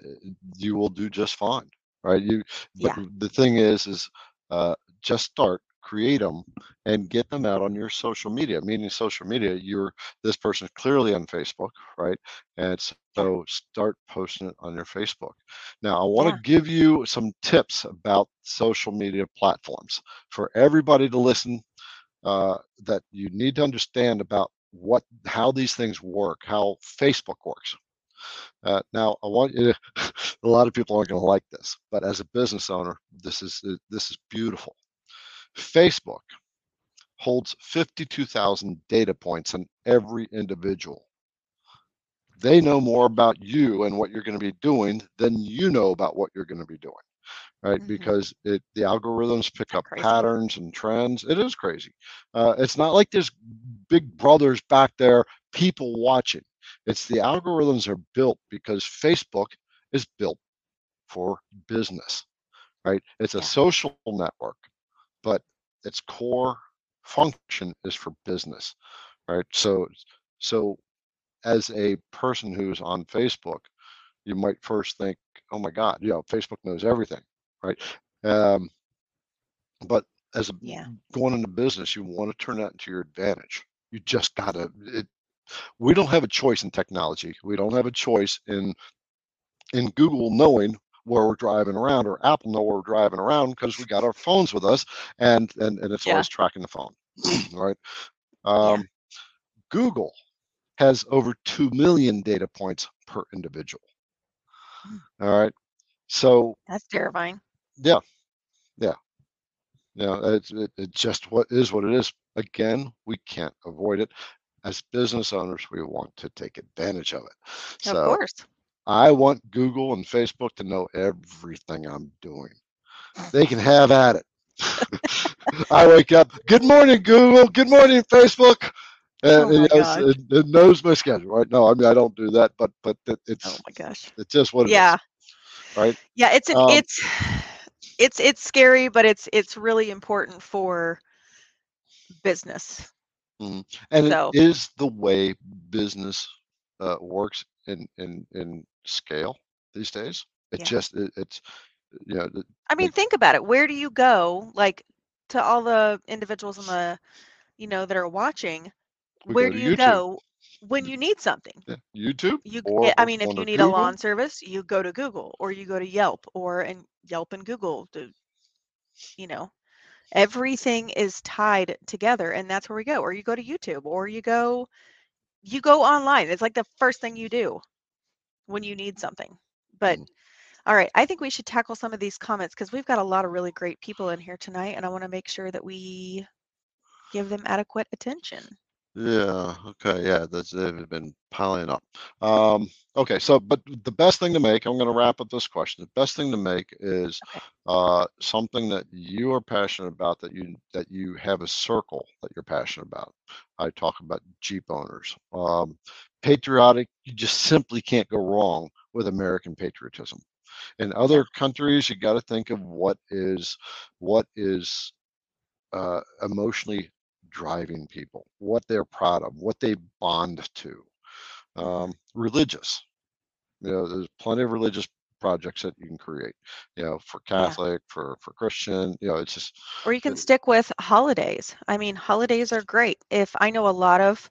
A: you will do just fine right? You but
B: Yeah.
A: the thing is is uh, just start create them and get them out on your social media meaning social media you're this person clearly on facebook right? And so start posting it on your facebook. Now i want to
B: Yeah.
A: give you some tips about social media platforms for everybody to listen uh, that you need to understand about what how these things work how facebook works. Uh, now i want you to a lot of people aren't going to like this but as a business owner this is this is beautiful. Facebook holds 52000 data points on every individual they know more about you and what you're going to be doing than you know about what you're going to be doing right
B: Mhm.
A: because it the algorithms pick up
B: Crazy.
A: patterns and trends it is crazy uh, it's not like there's big brothers back there people watching it's the algorithms are built because facebook is built for business right it's a
B: Yeah.
A: social network but its core function is for business right? So so as a person who's on facebook you might first think oh my god you know facebook knows everything right? Um, but as a
B: Yeah.
A: going into business you want to turn that into your advantage. You just gotta it, we don't have a choice in technology. We don't have a choice in in google knowing where we're driving around or apple know where we're driving around because we got our phones with us and and, and it's
B: Yeah.
A: always tracking the phone right um, google has over 2 million data points per individual
B: Mm.
A: all right so
B: That's terrifying.
A: yeah yeah yeah it's it, it just what is what it is again we can't avoid it as business owners, we want to take advantage of it.
B: Of
A: So
B: course.
A: I want Google and Facebook to know everything I'm doing. They can have at it. I wake up, good morning, Google, good morning, Facebook. And
B: Oh
A: you know, it, it knows my schedule, right? No, I mean I don't do that, but but it, it's
B: Oh my gosh.
A: it's just what it is.
B: Yeah.
A: right?
B: Yeah, it's an,
A: Um,
B: it's it's it's scary, but it's it's really important for business.
A: And
B: So-
A: it is the way business uh, works in in in scale these days. It
B: Yeah.
A: just it, it's you know the-
B: I mean, think about it. Where do you go? Like to all the individuals in the, you know, that are watching, where do you
A: YouTube.
B: go when you need something?
A: yeah, YouTube.
B: You,
A: or
B: I- mean, if you need a lawn service, you go to Google or you go to Yelp or and Yelp and Google to, you know, everything is tied together and that's where we go. Or you go to YouTube or you go, you go online. It's like the first thing you do when you need something. But
A: Mm.
B: all right, I think we should tackle some of these comments because we've got a lot of really great people in here tonight and I want to make sure that we give them adequate attention.
A: Yeah. Okay. Yeah. That's they've been piling up. Um, okay. So, but the best thing to make, I'm going to wrap up this question. The best thing to make is
B: Okay.
A: uh, something that you are passionate about. That you that you have a circle that you're passionate about. I talk about Jeep owners. Um, patriotic. You just simply can't go wrong with American patriotism. In other countries, you got to think of what is what is uh, emotionally driving people, what they're proud of, what they bond to. Um, religious, you know, there's plenty of religious projects that you can create, you know, for Catholic, for for Christian, you know, it's just
B: Or you can
A: Uh,
B: stick with holidays. I mean, holidays are great. If I know a lot of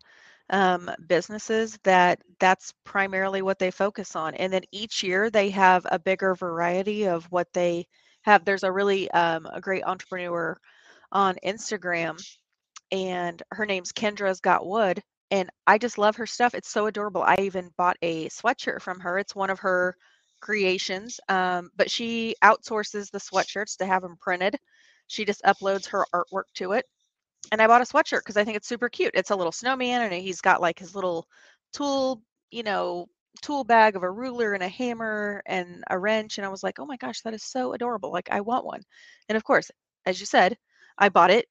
B: um, businesses that that's primarily what they focus on, and then each year they have a bigger variety of what they have. There's a really um, a great entrepreneur on Instagram, and her name's Kendra's Got Wood, and I just love her stuff. It's so adorable. I even bought a sweatshirt from her. It's one of her creations, um, but she outsources the sweatshirts to have them printed. She just uploads her artwork to it. And I bought a sweatshirt because I think it's super cute. It's a little snowman and he's got like his little tool, you know, tool bag of a ruler and a hammer and a wrench. And I was like, oh my gosh, that is so adorable. Like, I want one. And of course, as you said, I bought it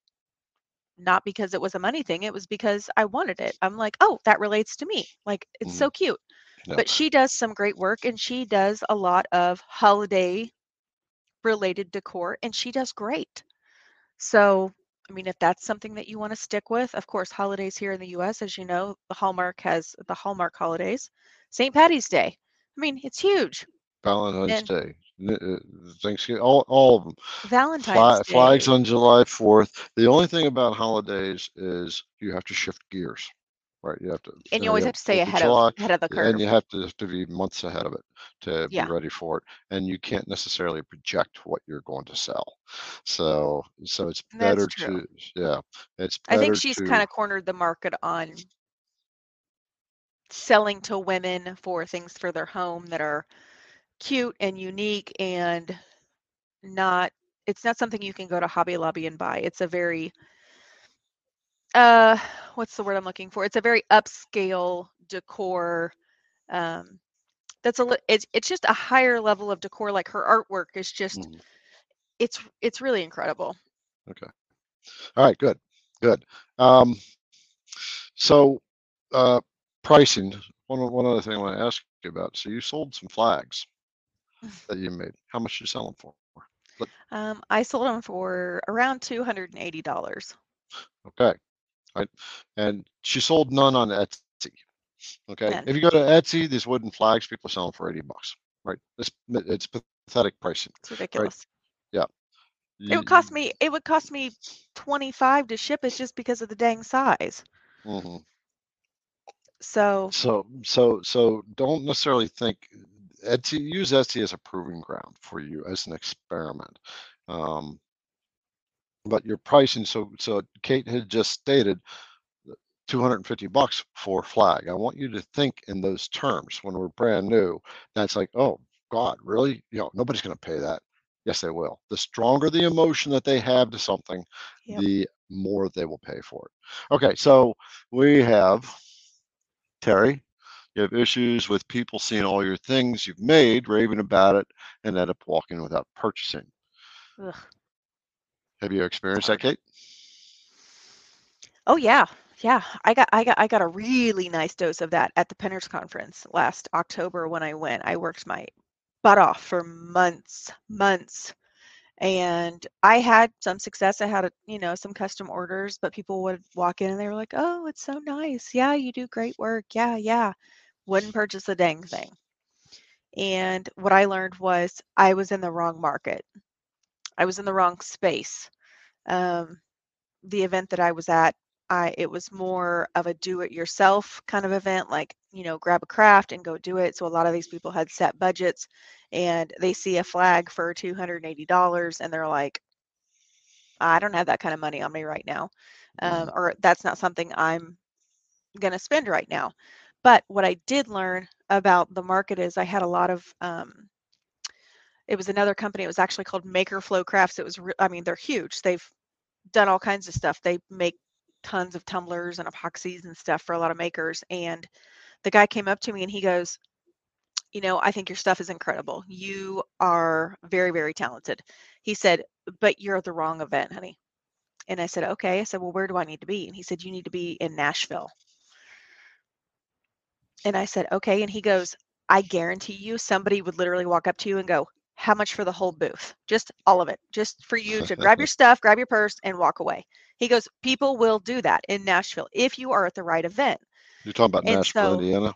B: not because it was a money thing, it was because I wanted it. I'm like, oh, that relates to me. Like, it's mm-hmm. so cute.
A: Yeah.
B: But she does some great work and she does a lot of holiday related decor and she does great. So, I mean, if that's something that you want to stick with, of course, holidays here in the US, as you know, the Hallmark has the Hallmark holidays. St. Patty's Day. I mean, it's huge.
A: Valentine's
B: And-
A: Day, uh, Thanksgiving, all all of them.
B: Valentine's
A: Fly,
B: Day.
A: flags on July 4th. The only thing about holidays is you have to shift gears, right? You have to,
B: and you always have to stay ahead
A: July,
B: of ahead of the curve.
A: and you have to, to be months ahead of it to
B: Yeah.
A: be ready for it and you can't necessarily project what you're going to sell so so it's
B: That's
A: better
B: true.
A: to yeah it's
B: I think
A: better
B: she's
A: to
B: kind of cornered the market on selling to women for things for their home that are cute and unique and not it's not something you can go to Hobby Lobby and buy. It's a very uh what's the word I'm looking for? It's a very upscale decor um that's a it's it's just a higher level of decor like her artwork is just
A: Mhm.
B: it's it's really incredible. Okay.
A: All right good good um so uh pricing one one other thing i want to ask you about so you sold some flags that you made how much you sell them for
B: Um I sold them for around $280.
A: okay right and she sold none on etsy okay
B: None.
A: if you go to etsy these wooden flags people sell them for 80 bucks right it's it's pathetic pricing
B: It's ridiculous. Yeah.
A: It
B: would cost me it would cost me 25 to ship it just because of the dang size.
A: Mhm.
B: So,
A: So so so don't necessarily think Etsy use Etsy as a proving ground for you as an experiment. Um, but your pricing so so Kate had just stated uh, 250 bucks for flag. I want you to think in those terms when we're brand new. That's like, oh God, really? You know, nobody's going to pay that. Yes, they will. The stronger the emotion that they have to something,
B: Yep.
A: the more they will pay for it. Okay, so we have Terry. You have issues with people seeing all your things you've made, raving about it, and end up walking without purchasing.
B: Ugh.
A: Have you experienced that, Kate?
B: Oh yeah, yeah. I got I got I got a really nice dose of that at the Pinners conference last October when I went. I worked my butt off for months, months. And I had some success. I had, a, you know, some custom orders, but people would walk in and they were like, "Oh, it's so nice. Yeah, you do great work. Yeah, yeah." Wouldn't purchase a dang thing. And what I learned was I was in the wrong market. I was in the wrong space. Um, the event that I was at I it was more of a do it yourself kind of event like you know grab a craft and go do it. So a lot of these people had set budgets and they see a flag for $280 and they're like I don't have that kind of money on me right now. Um, or that's not something I'm going to spend right now. But what I did learn about the market is I had a lot of um, it was another company it was actually called MakerFlo Crafts it was re- I mean they're huge they've done all kinds of stuff they make tons of tumblers and epoxies and stuff for a lot of makers. And the guy came up to me and he goes, You know, I think your stuff is incredible. You are very, very talented. He said, But you're at the wrong event, honey. And I said, Okay. I said, Well, where do I need to be? And he said, You need to be in Nashville. And I said, Okay. And he goes, I guarantee you somebody would literally walk up to you and go, How much for the whole booth? Just all of it, just for you to grab your stuff, grab your purse, and walk away. He goes, people will do that in Nashville if you are at the right event.
A: You're talking about
B: And
A: Nashville,
B: so,
A: Indiana,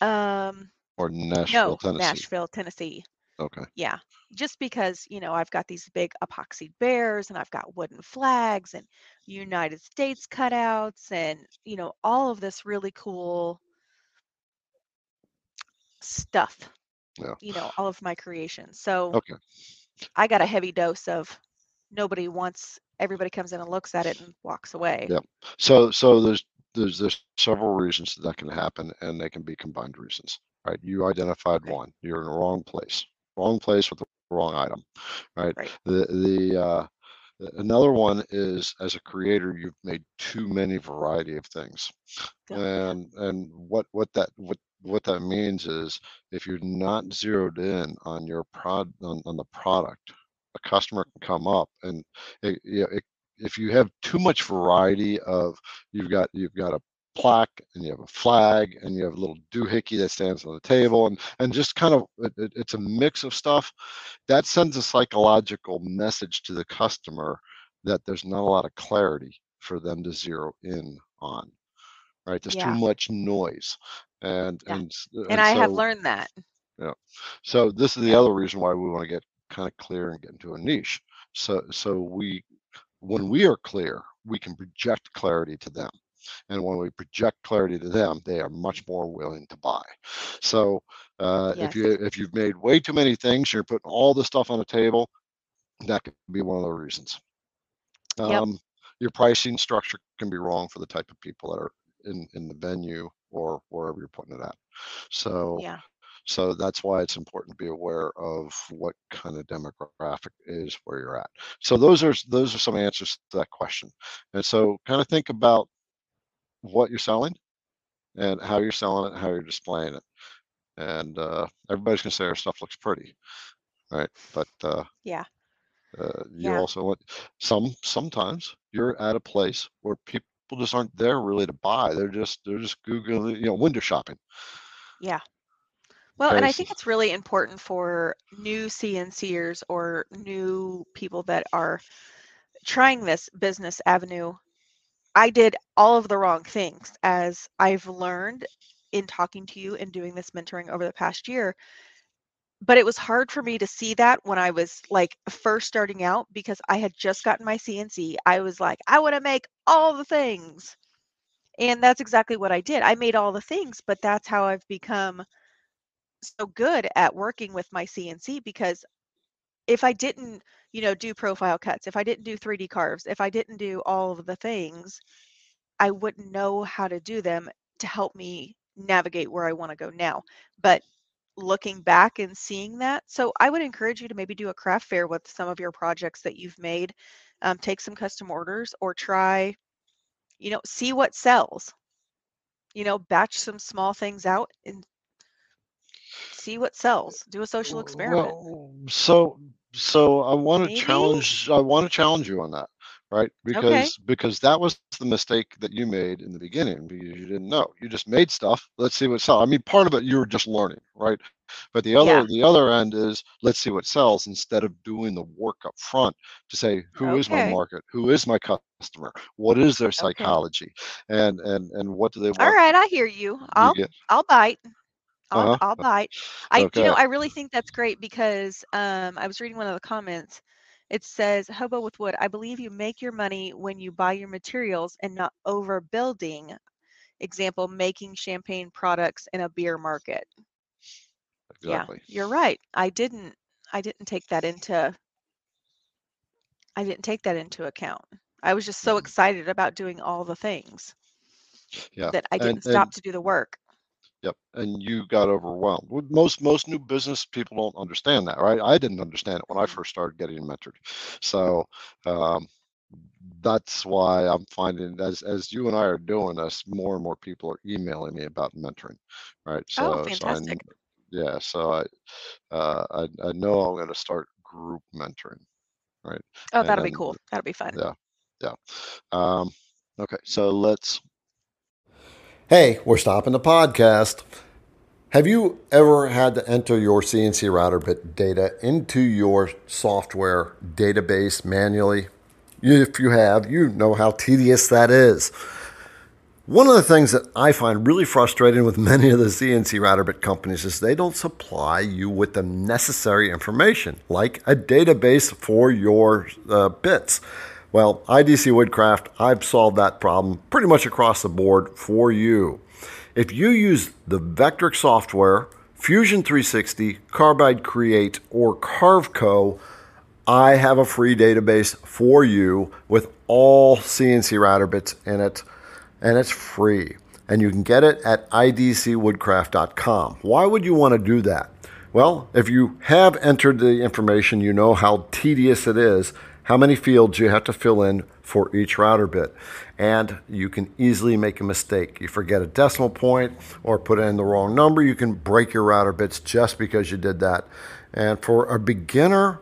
B: um,
A: or Nashville,
B: no,
A: Tennessee?
B: Nashville, Tennessee.
A: Okay.
B: Yeah, just because, you know, I've got these big epoxy bears and I've got wooden flags and United States cutouts and, you know, all of this really cool stuff,
A: Yeah.
B: you know, all of my creations. So
A: Okay.
B: I got a heavy dose of nobody wants, everybody comes in and looks at it and walks away.
A: Yeah. So so there's there's there's several reasons that, that can happen, and they can be combined reasons. Right. You identified
B: Right.
A: one. You're in the wrong place. Wrong place with the wrong item. Right.
B: Right.
A: The the uh, another one is as a creator, you've made too many variety of things. And and what what that what what that means is if you're not zeroed in on your prod on, on the product a customer can come up and it, it, if you have too much variety of you've got you've got a plaque and you have a flag and you have a little doohickey that stands on the table and and just kind of it, it- it's a mix of stuff that sends a psychological message to the customer that there's not a lot of clarity for them to zero in on right? There's too much noise and
B: yeah.
A: and
B: And
A: and
B: I have learned that.
A: yeah so this is the other reason why we want to get kind of clear and get into a niche so so we when we are clear we can project clarity to them and when we project clarity to them they are much more willing to buy so uh, if you if you've made way too many things you're putting all the stuff on the table that could be one of the reasons
B: Yep.
A: um, your pricing structure can be wrong for the type of people that are in in the venue or wherever you're putting it at so
B: Yeah.
A: so that's why it's important to be aware of what kind of demographic is where you're at so those are those are some answers to that question and so kind of think about what you're selling and how you're selling it how you're displaying it and uh, everybody's going to say our stuff looks pretty right but uh,
B: Yeah.
A: uh, you
B: Yeah.
A: also want some sometimes you're at a place where people just aren't there really to buy they're just they're just googling you know window shopping
B: Yeah. Well, and I think it's really important for new CNCers or new people that are trying this business avenue. I did all of the wrong things as I've learned in talking to you and doing this mentoring over the past year. But it was hard for me to see that when I was like first starting out because I had just gotten my CNC. I was like, I want to make all the things. And that's exactly what I did. I made all the things, but that's how I've become so good at working with my CNC because if I didn't, you know, do profile cuts, if I didn't do 3D carves, if I didn't do all of the things, I wouldn't know how to do them to help me navigate where I want to go now. But looking back and seeing that, so I would encourage you to maybe do a craft fair with some of your projects that you've made. um, take some custom orders or try, you know, see what sells. You know, batch some small things out and see what sells. Do a social experiment.
A: Well, so so I want to challenge I want to challenge you on that, right? Because because that was the mistake that you made in the beginning because you didn't know. You just made stuff. Let's see what sells. I mean, part of it you were just learning, right? But the other
B: Yeah.
A: the other end is let's see what sells instead of doing the work up front to say who is my market, who is my customer, what is their
B: Okay.
A: psychology, and and and what do they want?
B: All right, I hear you.
A: You
B: I'll
A: get
B: I'll bite. I'll
A: uh-huh.
B: I'll bite. I you know, I really think that's great because um I was reading one of the comments. It says, Hobo with wood, I believe you make your money when you buy your materials and not overbuilding. Example, making champagne products in a beer market.
A: Exactly.
B: Yeah, you're right. I didn't I didn't take that into I didn't take that into account. I was just so
A: Mhm.
B: excited about doing all the things
A: Yeah.
B: that I didn't stop
A: and
B: to do the work.
A: Yep, and you got overwhelmed. Most most new business people don't understand that, right? I didn't understand it when I
B: Mhm.
A: first started getting mentored. So um, that's why I'm finding as as you and I are doing this, more and more people are emailing me about mentoring, right?
B: Oh,
A: So so I
B: fantastic.
A: kn- yeah, so I uh, I, I know I'm going to start group mentoring, right?
B: Oh, that'll be cool. That'll be fun.
A: yeah, yeah. Um, okay, so let's
C: Hey, we're stopping the podcast. Have you ever had to enter your CNC router bit data into your software database manually? If you have, you know how tedious that is. One of the things that I find really frustrating with many of the CNC router bit companies is they don't supply you with the necessary information, like a database for your uh, bits. Well, IDC Woodcraft, I've solved that problem pretty much across the board for you. If you use the Vectric software, Fusion 360, Carbide Create, or Carveco, I have a free database for you with all CNC router bits in it, and it's free. And you can get it at idcwoodcraft.com. Why would you want to do that? Well, if you have entered the information, you know how tedious it is, how many fields you have to fill in for each router bit. And you can easily make a mistake. You forget a decimal point or put in the wrong number, you can break your router bits just because you did that. And for a beginner,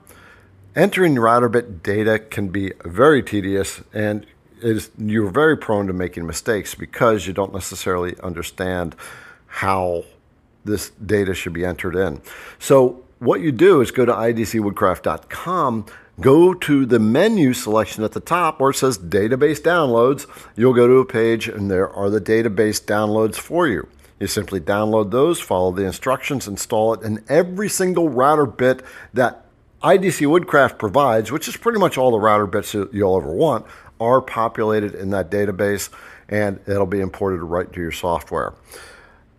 C: Entering router bit data can be very tedious and is, you're very prone to making mistakes because you don't necessarily understand how this data should be entered in. So what you do is go to idcwoodcraft.com, go to the menu selection at the top where it says database downloads. You'll go to a page and there are the database downloads for you. You simply download those, follow the instructions, install it, and every single router bit that IDC Woodcraft provides, which is pretty much all the router bits you'll ever want, are populated in that database and it'll be imported right to your software.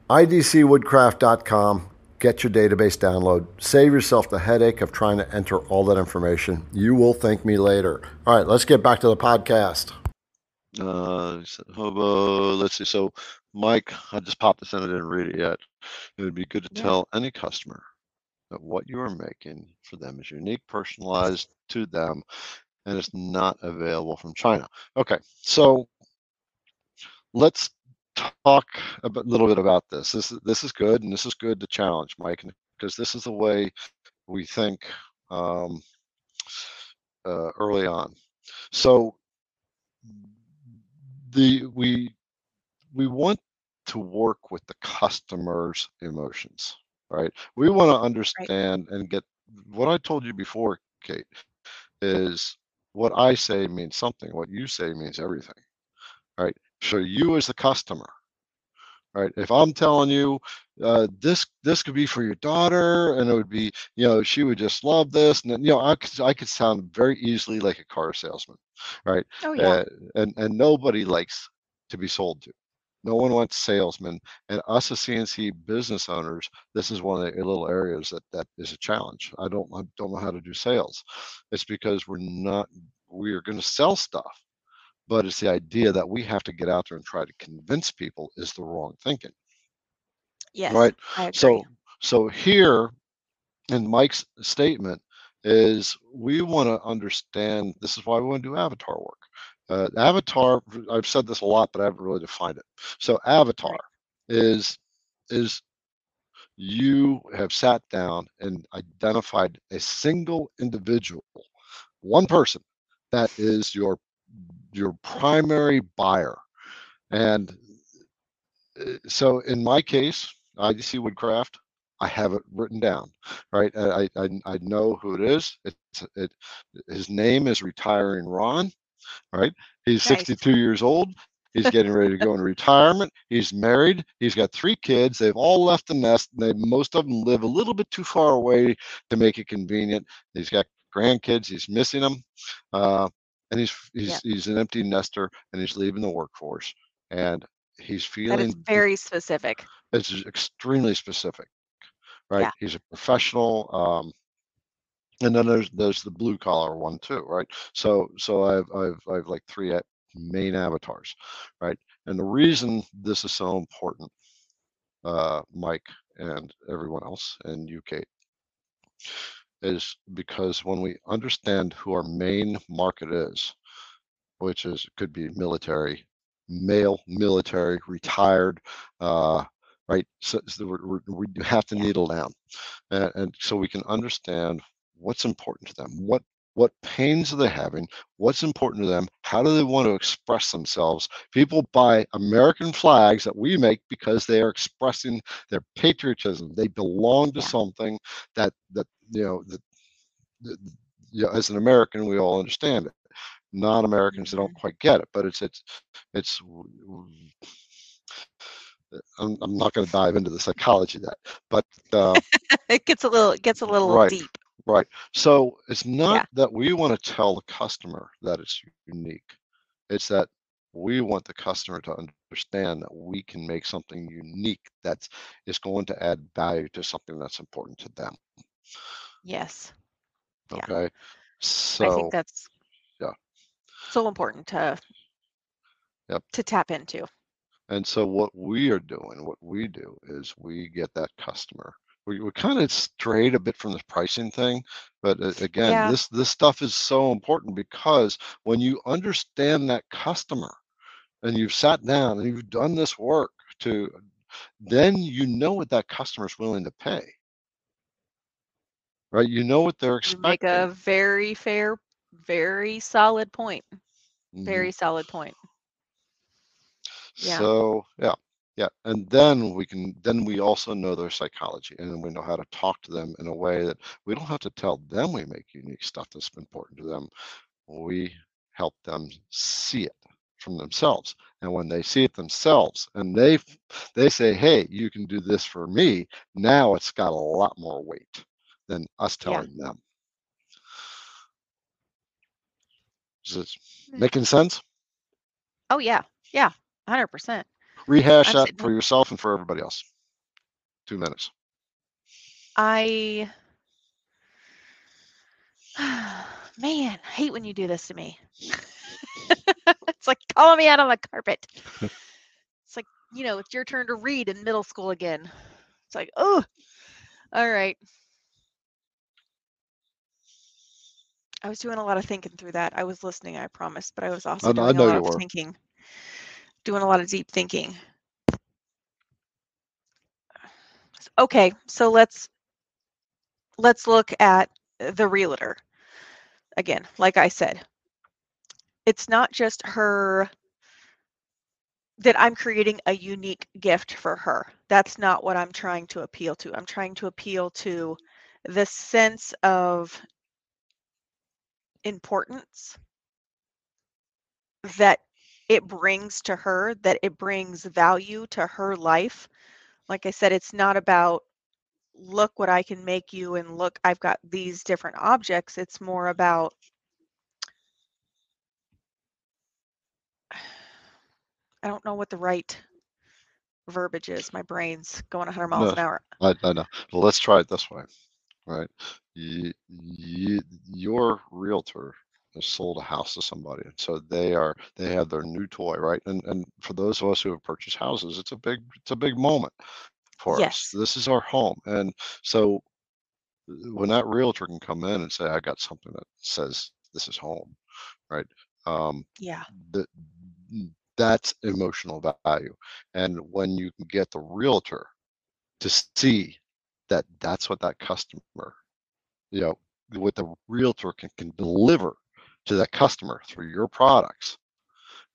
C: IDCWoodcraft.com, get your database download, save yourself the headache of trying to enter all that information. You will thank me later. All right, let's get back to the podcast.
A: Uh, he said, hobo. Let's see. So, Mike, I just popped this in. I didn't read it yet. It would be good to
B: Yeah.
A: tell any customer that what you are making for them is unique, personalized to them, and it's not available from China. Okay, so let's talk a little bit about this. This is this is good, and this is good to challenge Mike, because this is the way we think um, uh, early on. So the we we want to work with the customer's emotions, right? We want to understand and get what I told you before, Kate, is what I say means something, what you say means everything, right? So you as the customer, right? If I'm telling you uh, this this could be for your daughter, and it would be, you know, she would just love this, and then, you know, I could I could sound very easily like a car salesman, right?
B: Oh yeah.
A: Uh, and and nobody likes to be sold to. No one wants salesmen, and us as CNC business owners, this is one of the little areas that that is a challenge. I don't I don't know how to do sales. It's because we're not we are going to sell stuff, but it's the idea that we have to get out there and try to convince people is the wrong thinking,
B: Yes.
A: right? So so here in Mike's statement, is we want to understand. This is why we want to do avatar work. Uh, avatar, I've said this a lot, but I haven't really defined it. So avatar is is you have sat down and identified a single individual, one person that is your your primary buyer. And uh, so in my case, IDC Woodcraft, I have it written down, right? I, I, I know who it is. It's it. His name is retiring Ron, right? He's
B: Nice.
A: 62 years old. He's getting ready to go in retirement. He's married. He's got three kids. They've all left the nest. They most of them live a little bit too far away to make it convenient. He's got grandkids. He's missing them, uh, and he's he's
B: Yeah.
A: he's an empty nester, and he's leaving the workforce. And he's feeling
B: is very specific.
A: it's extremely specific, right?
B: Yeah.
A: He's a professional. Um, and then there's there's the blue collar one too, right? So so I've I've I've like three main avatars, right? And the reason this is so important, uh, Mike and everyone else, and you, Kate, is because when we understand who our main market is, which is could be military, male military, retired, uh, right? So, so we're, we're, we have to needle down, and, and so we can understand what's important to them, what what pains are they having, what's important to them, how do they want to express themselves. People buy American flags that we make because they are expressing their patriotism. They belong to something that that you know that, that you know, as an American we all understand it. Non-Americans they don't quite get it, but it's it's it's. I'm, I'm not going to dive into the psychology of that, but uh,
B: it gets a little it gets a little
A: Right.
B: deep.
A: Right. So it's not
B: Yeah.
A: that we want to tell the customer that it's unique. It's that we want the customer to understand that we can make something unique that's is going to add value to something that's important to them.
B: Yes. Yeah.
A: Okay.
B: I
A: So
B: think that's
A: yeah.
B: so important to
A: Yep.
B: to tap into.
A: and so what we are doing, what we do is we get that customer. We, we kind of strayed a bit from the pricing thing, but uh, again,
B: Yeah.
A: this this stuff is so important because when you understand that customer and you've sat down and you've done this work to then you know what that customer is willing to pay right you know what they're
B: You make
A: expecting
B: a very fair, very solid point. Very solid point. yeah.
A: so yeah yeah and then we can then we also know their psychology and then we know how to talk to them in a way that we don't have to tell them we make unique stuff that's important to them we help them see it from themselves and when they see it themselves and they they say hey you can do this for me now it's got a lot more weight than us
B: Yeah.
A: telling them is this hmm. making sense
B: Oh yeah. Yeah. Hundred percent.
A: Rehash that for yourself and for everybody else two minutes
B: I man, I hate when you do this to me. it's like calling me out on the carpet. it's like, you know, it's your turn to read in middle school again. It's like, oh, all right. I was doing a lot of thinking through that. I was listening, I promise, but I was also
A: I-
B: doing a lot of
A: were.
B: thinking, doing a lot of deep thinking. Okay, so let's let's look at the realtor again. Like I said, it's not just her that I'm creating a unique gift for her. That's not what I'm trying to appeal to. I'm trying to appeal to the sense of importance that it brings to her, that it brings value to her life. Like I said, it's not about look what I can make you and look, I've got these different objects. It's more about I don't know what the right verbiage is. My brain's going 100 miles
A: No.
B: an hour.
A: I, I know. Well, let's try it this way. Right. You, you, your realtor sold a house to somebody. And so they are they have their new toy, right? And and for those of us who have purchased houses, it's a big it's a big moment for
B: Yes.
A: us. This is our home. And so when that realtor can come in and say, I got something that says this is home, right? Um,
B: Yeah.
A: the, that's emotional value. And when you can get the realtor to see that that's what that customer, you know, what the realtor can, can deliver to that customer through your products,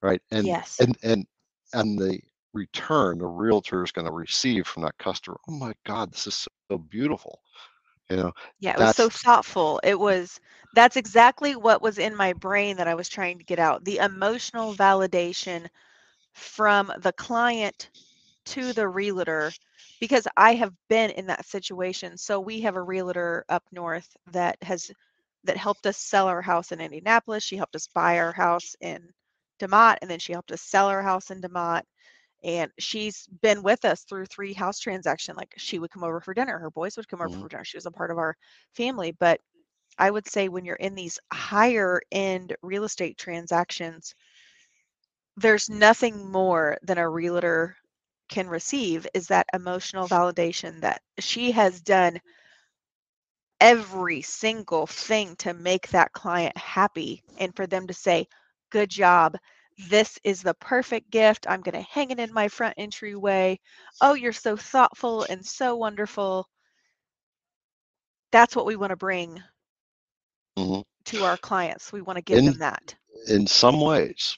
A: right? And
B: Yes.
A: and and and the return the realtor is going to receive from that customer. Oh my God, this is so beautiful. You know,
B: Yeah, it was so thoughtful. It was that's exactly what was in my brain that I was trying to get out. The emotional validation from the client to the realtor because I have been in that situation. So we have a realtor up north that has that helped us sell our house in Indianapolis. She helped us buy our house in DeMotte and then she helped us sell our house in DeMotte and she's been with us through three house transaction like she would come over for dinner her boys would come over
A: Mhm.
B: for dinner she was a part of our family but i would say when you're in these higher end real estate transactions there's nothing more than a realtor can receive is that emotional validation that she has done every single thing to make that client happy and for them to say good job. This is the perfect gift. I'm going to hang it in my front entryway. Oh you're so thoughtful and so wonderful. That's what we want to bring
A: Mhm.
B: to our clients. We want to give
A: in
B: them that.
A: in some ways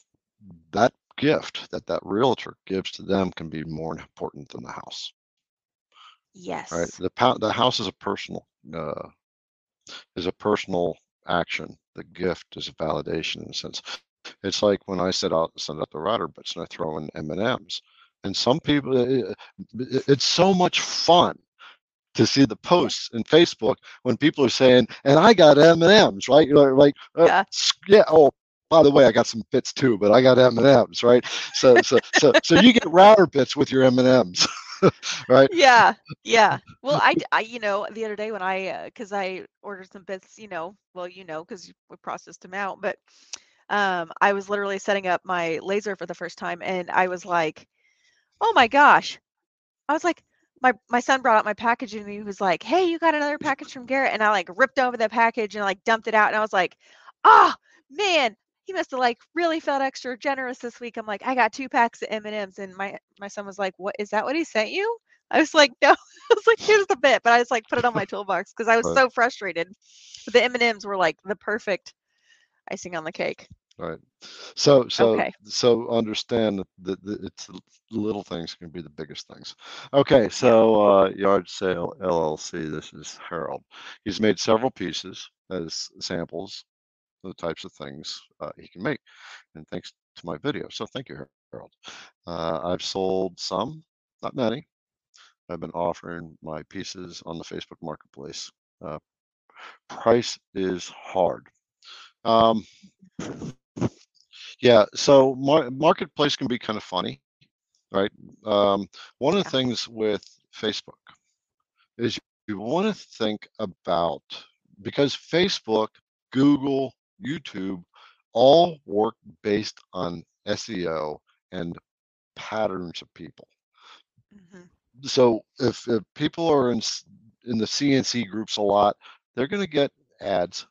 A: that gift that that realtor gives to them can be more important than the house. Right?
B: Yes.
A: The the house is a personal uh, is a personal action the gift is a validation in a sense. It's like when i set out send out the router bits and i throw in m&ms and some people uh, it- it's so much fun to see the posts in facebook when people are saying and i got m&ms right? You're like uh,
B: yeah.
A: yeah oh by the way i got some bits too but i got m&ms right? So so so so you get router bits with your m&ms right?
B: Yeah yeah. Well I, I, you know the other day when i because i ordered some bits you know well you know because we processed them out but um i was literally setting up my laser for the first time and i was like oh my gosh. I was like my my son brought out my package and he was like hey you got another package from garrett? And i like ripped over the package and like dumped it out and i was like ah man he must have like really felt extra generous this week. I'm like i got two packs of m&ms and my my son was like what is that what he sent you? I was like no. I was like here's the bit but i just like put it on my toolbox because i was
A: right.
B: so frustrated. But the m&ms were like the perfect icing on the cake.
A: Right. So so
B: okay.
A: so understand that it's little things can be the biggest things. Okay so uh yard sale llc this is harold. He's made several pieces as samples the types of things uh, he can make and thanks to my video so thank you harold. Uh, i've sold some not many. I've been offering my pieces on the facebook marketplace. Uh, price is hard. Um yeah so mar- marketplace can be kind of funny right? Um, one of the things with Facebook is you want to think about because Facebook, Google, YouTube all work based on SEO and patterns of people.
B: hmm
A: So if, if people are in in the CNC groups a lot, they're going to get ads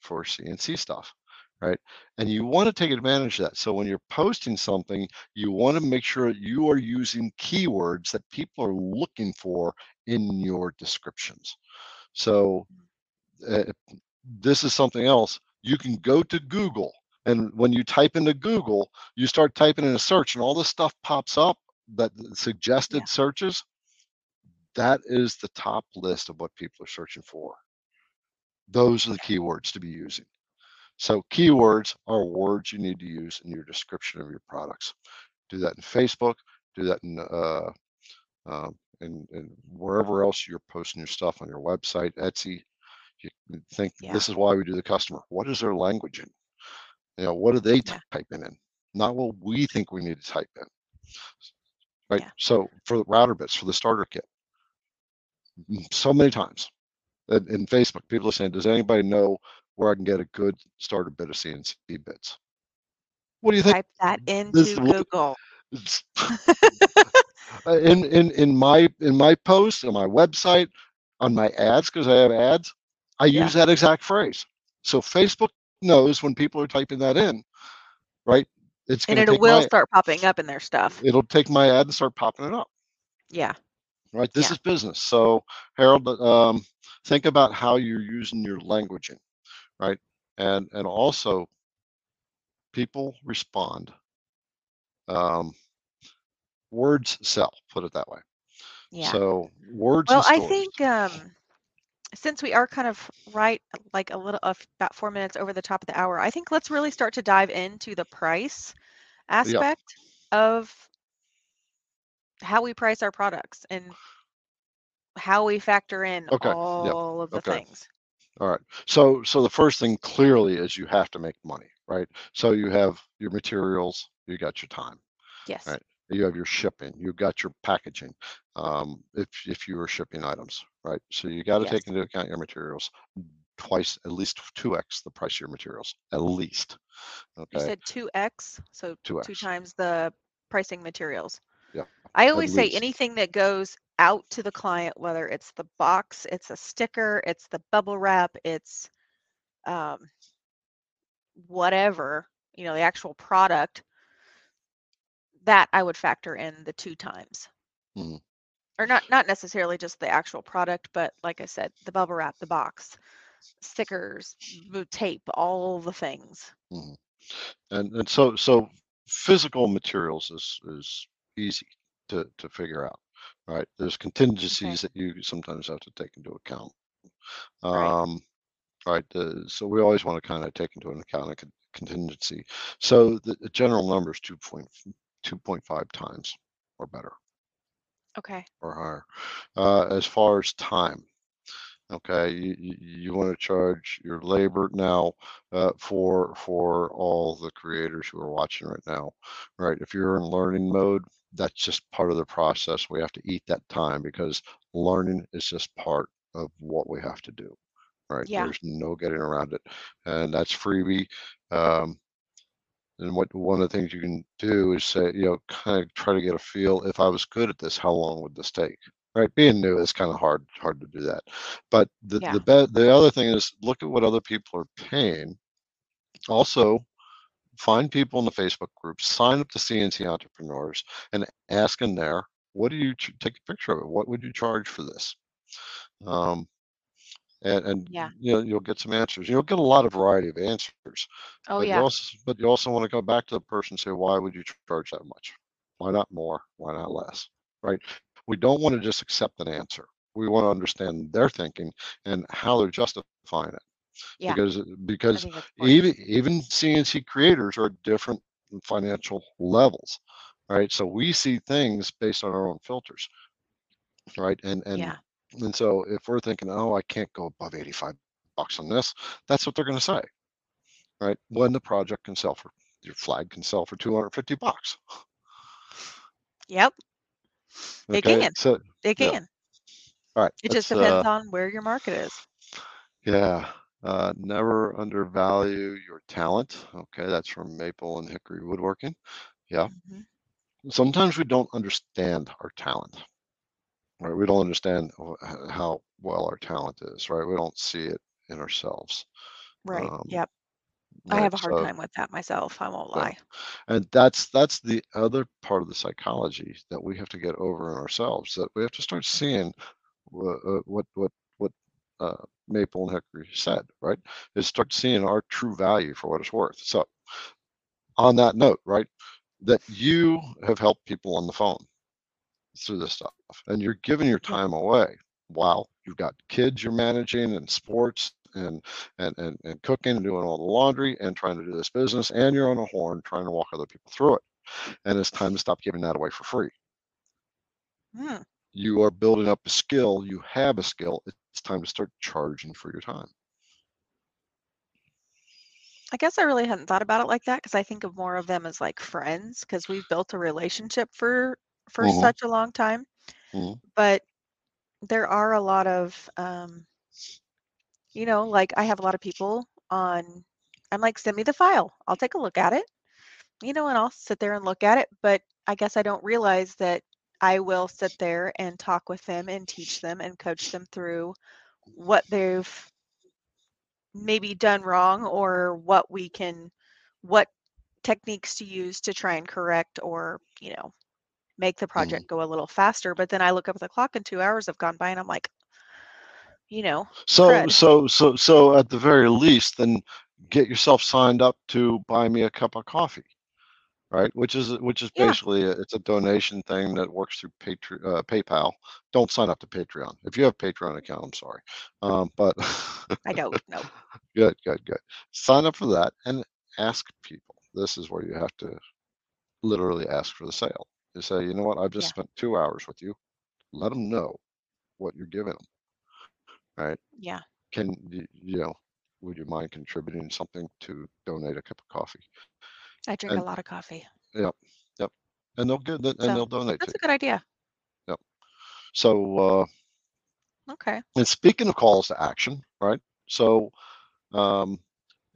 A: for CNC stuff, right? And you want to take advantage of that. So when you're posting something, you want to make sure you are using keywords that people are looking for in your descriptions. So uh, this is something else. You can go to Google, and when you type into Google, you start typing in a search, and all this stuff pops up that suggested
B: yeah
A: searches. That is the top list of what people are searching for. Those are the keywords to be using. So keywords are words you need to use in your description of your products. Do that in Facebook. Do that in uh, uh, in, in wherever else you're posting your stuff on your website, Etsy. You think
B: yeah
A: this is why we do the customer. What is their language in? You know, what are they
B: yeah
A: typing in? Not what we think we need to type in. Right.
B: yeah
A: So for the router bits, for the starter kit, so many times in, in Facebook, people are saying, "Does anybody know where I can get a good starter bit of CNC bits?" What do you think?
B: type that
A: This
B: into google uh,
A: in in in my in my post on my website, on my ads because I have ads, I
B: Yeah.
A: use that exact phrase. So Facebook knows when people are typing that in, right? It's
B: And it will
A: my
B: start popping up in their stuff.
A: it'll take my ad and start popping it up.
B: Yeah.
A: Right. This
B: Yeah.
A: is business. So Harold, um, think about how you're using your languaging, right? And and also people respond. Um, words sell, put it that way.
B: Yeah.
A: So words
B: Well, I think um, since we are kind of right, like a little, uh, of about four minutes over the top of the hour, I think let's really start to dive into the price aspect of how we price our products and how we factor in
A: Okay,
B: all of the
A: okay.
B: things.
A: All right. So so the first thing clearly is you have to make money, right? So you have your materials, you got your time,
B: Yes.
A: Right. You have your shipping, you've got your packaging. Um, if if you are shipping items, right? So you got to
B: Yes.
A: take into account your materials twice, at least two x the price of your materials, at least.
B: You said 2x, so
A: 2x.
B: two times the pricing materials.
A: Yeah,
B: I always say anything that goes out to the client, whether it's the box, it's a sticker, it's the bubble wrap, it's um, whatever, you know, the actual product, that I would factor in the two times.
A: Mhm.
B: Or not not necessarily just the actual product, but like I said, the bubble wrap, the box, stickers, tape, all the things.
A: Mhm. And and so so physical materials is is easy to to figure out, right? There's contingencies that you sometimes have to take into account.
B: Right.
A: Um, right. Uh, so we always want to kind of take into account a con- contingency. So the, the general number is 2.2.5 times or better
B: Okay.
A: or higher. Uh, as far as time, okay, you, you, you want to charge your labor now uh, for for all the creators who are watching right now, right? If you're in learning mode, that's just part of the process. We have to eat that time because learning is just part of what we have to do, right?
B: Yeah.
A: There's no getting around it, and that's freebie. Um, and what one of the things you can do is say, you know, kind of try to get a feel. If I was good at this, how long would this take? Right, being new is kind of hard hard to do that. But the
B: Yeah.
A: the be- the other thing is look at what other people are paying. Also, find people in the Facebook group, sign up to CNC entrepreneurs, and ask in there, what do you ch- take a picture of it? What would you charge for this? Um, and and
B: Yeah.
A: you know you'll get some answers. You'll get a lot of variety of answers.
B: Oh
A: But you
B: yeah.
A: also, but you also want to go back to the person and say, why would you charge that much? Why not more? Why not less? Right? We don't want to just accept an answer. We want to understand their thinking and how they're justifying it.
B: Yeah.
A: Because because
B: think that's important.
A: even even CNC creators are different financial levels, right? So we see things based on our own filters, right? And and
B: Yeah.
A: And so if we're thinking, oh, I can't go above 85 bucks on this, that's what they're going to say, right? When the project can sell for your flag can sell for 250 bucks.
B: Yep. They
A: Okay,
B: can.
A: so
B: They
A: yeah.
B: can.
A: all right,
B: It just depends
A: uh,
B: on where your market is.
A: yeah. Uh, never undervalue your talent. Okay, that's from Maple and Hickory Woodworking. Yeah.
B: Mhm.
A: Sometimes we don't understand our talent. Right, we don't understand how well our talent is. Right, we don't see it in ourselves.
B: Right.
A: Um,
B: Yep. I have a hard
A: so-
B: time with that myself. I won't
A: Yeah.
B: lie.
A: and that's that's the other part of the psychology that we have to get over in ourselves that we have to start seeing what uh, what what what uh, maple and hickory said right is start seeing our true value for what it's worth so on that note right that you have helped people on the phone through this stuff and you're giving your time away. While you've got kids you're managing and sports and and and, and cooking and doing all the laundry and trying to do this business and you're on a horn trying to walk other people through it and it's time to stop giving that away for free.
B: Hmm.
A: you are building up a skill you have a skill it's time to start charging for your time.
B: I guess I really hadn't thought about it like that because I think of more of them as like friends because we've built a relationship for for
A: Mhm.
B: such a long time.
A: Mhm.
B: But there are a lot of um, you know, like I have a lot of people on I'm like, send me the file. I'll take a look at it. You know, and I'll sit there and look at it, but I guess I don't realize that I will sit there and talk with them and teach them and coach them through what they've maybe done wrong or what we can what techniques to use to try and correct or you know make the
A: Mhm.
B: project go a little faster but then i look up at the clock and two hours have gone by and i'm like you know
A: So
B: crud
A: so so so at the very least, then get yourself signed up to buy me a cup of coffee, right? Which is which is
B: yeah
A: basically a, it's a donation thing that works through Patre- uh, PayPal. Don't sign up to Patreon. If you have a Patreon account, I'm sorry, um, but
B: i don't know
A: good, good, good. Sign up for that and ask people. This is where you have to literally ask for the sale. You say, you know what? I've just
B: yeah.
A: spent two hours with you. Let them know what you're giving them, right?
B: yeah.
A: Can y- you know would you mind contributing something to donate a cup of coffee?
B: I drink a lot of coffee.
A: Yep yep. And they'll get that and they'll donate
B: that's
A: you
B: a good idea.
A: Yep. So uh
B: okay.
A: and speaking of calls to action right? So um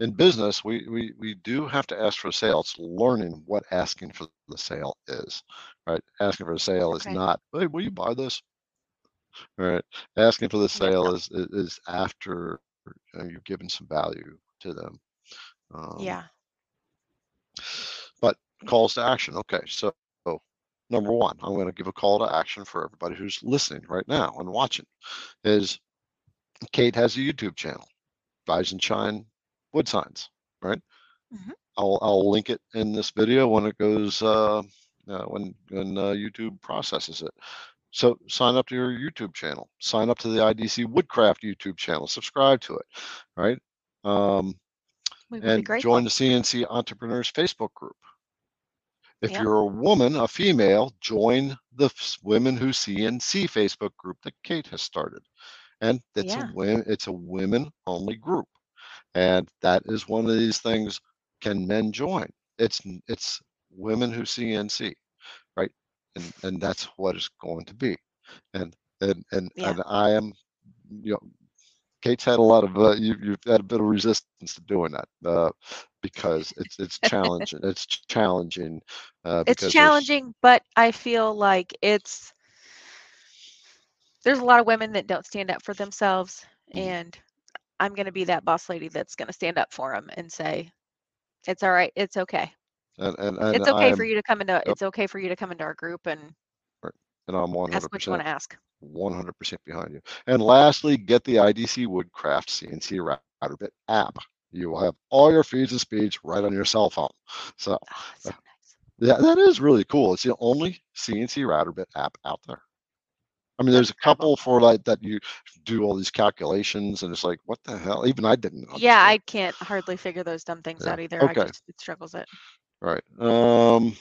A: in business we we we do have to ask for a sale. It's learning what asking for the sale is right? Asking for a sale is not hey will you buy this? Right? Asking for the sale is is, is after you've given some value to them um
B: yeah.
A: But calls to action. Okay, so number one, I'm going to give a call to action for everybody who's listening right now and watching. Is Kate has a YouTube channel, Rise and Shine Wood Signs, right?
B: hmm
A: I'll I'll link it in this video when it goes uh, uh, when when uh, YouTube processes it. So sign up to your YouTube channel. Sign up to the IDC Woodcraft YouTube channel. Subscribe to it, right? Um,
B: we would be
A: and join the CNC Entrepreneurs Facebook group. If
B: yep
A: you're a woman, a female, join the Women Who CNC Facebook group that Kate has started. And it's a women, it's a women only group. And that is one of these things. Can men join? It's it's women who see CNC, right? And and that's what it's going to be. And and and
B: yeah
A: and I am, you know, Kate's had a lot of uh, you, you've had a bit of resistance to doing that uh, because it's it's challenging. It's challenging uh,
B: it's challenging but i feel like it's there's a lot of women that don't stand up for themselves
A: Mhm.
B: and i'm going to be that boss lady that's going to stand up for them and say it's all right it's okay
A: and and and
B: it's okay for
A: I'm
B: you to come into
A: yep,
B: it's okay for you to come into our group and
A: right, and I'm
B: ask what you
A: 100%
B: want to ask
A: 100% behind you. And lastly, get the IDC Woodcraft CNC Router Bit app. You will have all your feeds and speeds right on your cell phone. So
B: oh, so nice
A: yeah, that is really cool. It's the only CNC Router Bit app out there. I mean, there's a couple for like that you do all these calculations, and it's like, what the hell? Even I didn't
B: yeah i can't hardly figure those dumb things
A: Yeah.
B: out either i
A: Okay.
B: just it struggles it
A: All right. Um,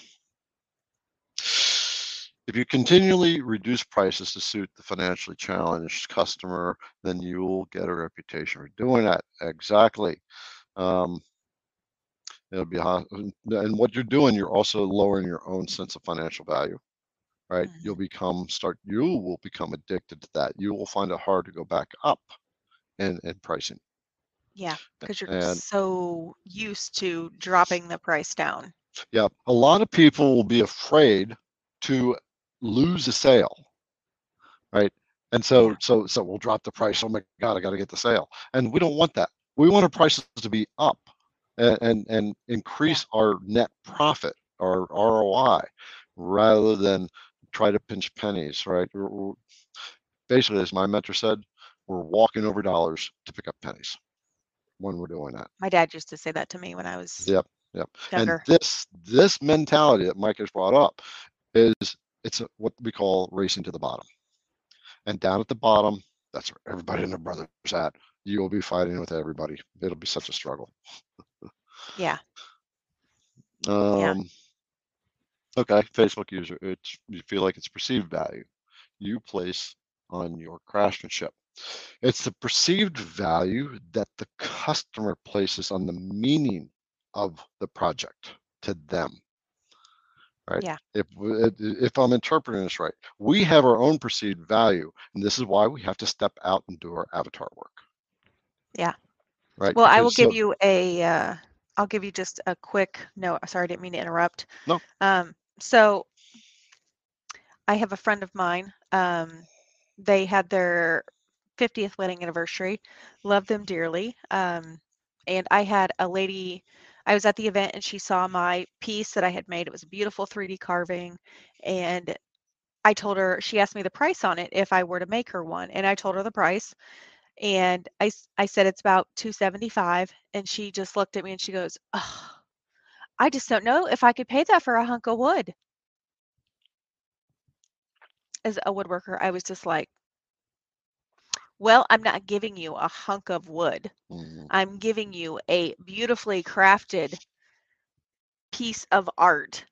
A: if you continually reduce prices to suit the financially challenged customer, then you will get a reputation for doing that. Exactly. Um, it'll be hot. And what you're doing, you're also lowering your own sense of financial value, right?
B: hmm
A: You'll become start. You will become addicted to that. You will find it hard to go back up in in pricing.
B: yeah because you're
A: And
B: so used to dropping the price down
A: yeah, a lot of people will be afraid to lose a sale right? And so,
B: yeah
A: so, so we'll drop the price. Oh my God, I got to get the sale. And we don't want that. We want our prices to be up and, and, and
B: yeah
A: increase our net profit, our ROI, rather than try to pinch pennies, right? We're, we're- basically, as my mentor said, we're walking over dollars to pick up pennies when we're doing that.
B: my dad used to say that to me when i was
A: Yep, yep. And this, this mentality that Mike has brought up is it's a, what we call racing to the bottom. And down at the bottom, that's where everybody and their brothers at. You will be fighting with everybody. It'll be such a struggle.
B: yeah yeah
A: Um, okay, Facebook user, it's you feel like it's perceived value you place on your craftsmanship. It's the perceived value that the customer places on the meaning of the project to them. Right.
B: yeah
A: If if I'm interpreting this right, we have our own perceived value, and this is why we have to step out and do our avatar work.
B: yeah
A: Right.
B: Well, I will
A: Because
B: give
A: so
B: you a, uh, I'll give you just a quick note. Sorry, I didn't mean to interrupt.
A: no,
B: Um, so I have a friend of mine. Um, they had their 50th wedding anniversary. Love them dearly. Um, and I had a lady. I was at the event and she saw my piece that I had made. It was a beautiful 3D carving, and I told her. She asked me the price on it if I were to make her one, and I told her the price. And I I said it's about 275 and she just looked at me and she goes, oh, I just don't know if I could pay that for a hunk of wood. As a woodworker, I was just like, well, I'm not giving you a hunk of wood.
A: Mhm.
B: I'm giving you a beautifully crafted piece of art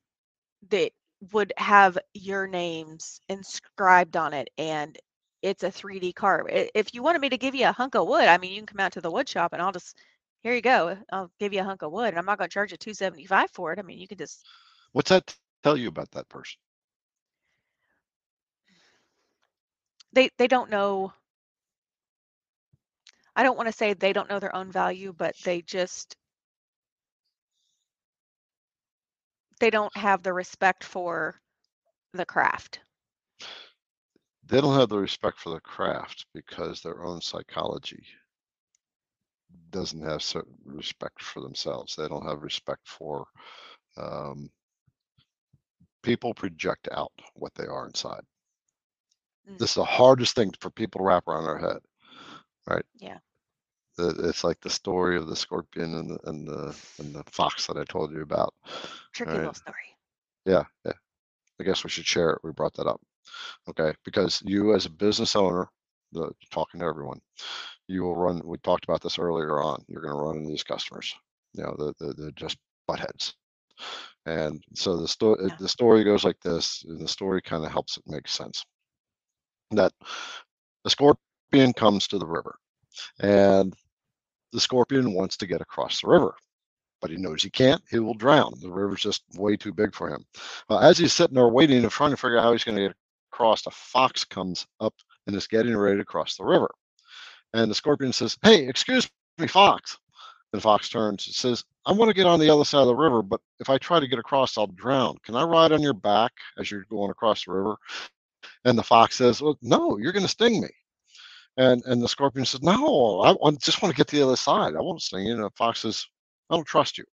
B: that would have your names inscribed on it and it's a 3D carve. If you wanted me to give you a hunk of wood, I mean, you can come out to the wood shop and I'll just here you go. Uh, I'll give you a hunk of wood and I'm not going to charge you 275 for it. I mean, you could just
A: What's that tell you about that person?
B: they they don't know I don't want to say they don't know their own value, but they just they don't have the respect for the craft.
A: They don't have the respect for the craft because their own psychology doesn't have certain respect for themselves. They don't have respect for um, people project out what they are inside.
B: Mm.
A: This is the hardest thing for people to wrap around their head, right?
B: Yeah.
A: The- It's like the story of the scorpion and the and the and the fox that I told you about.
B: Tricky
A: Right.
B: little story.
A: Yeah, yeah. I guess we should share it. We brought that up. Okay, because you as a business owner, the talking to everyone, you will run. We talked about this earlier on. You're going to run into these customers. You know, the the they're just butt heads. And so the story
B: Yeah.
A: the story goes like this, and the story kind of helps it make sense. That the scorpion comes to the river, and the scorpion wants to get across the river, but he knows he can't. He will drown. The river's just way too big for him. Uh, as he's sitting there waiting and trying to figure out how he's going to get across, a fox comes up and is getting ready to cross the river. And the scorpion says, Hey, excuse me, fox. And fox turns and says, I want to get on the other side of the river, but if I try to get across, I'll drown. Can I ride on your back as you're going across the river? And the fox says, Well, no, you're going to sting me. And and the scorpion says, No, I want, just want to get to the other side. I won't sting you. And the fox says, I don't trust you.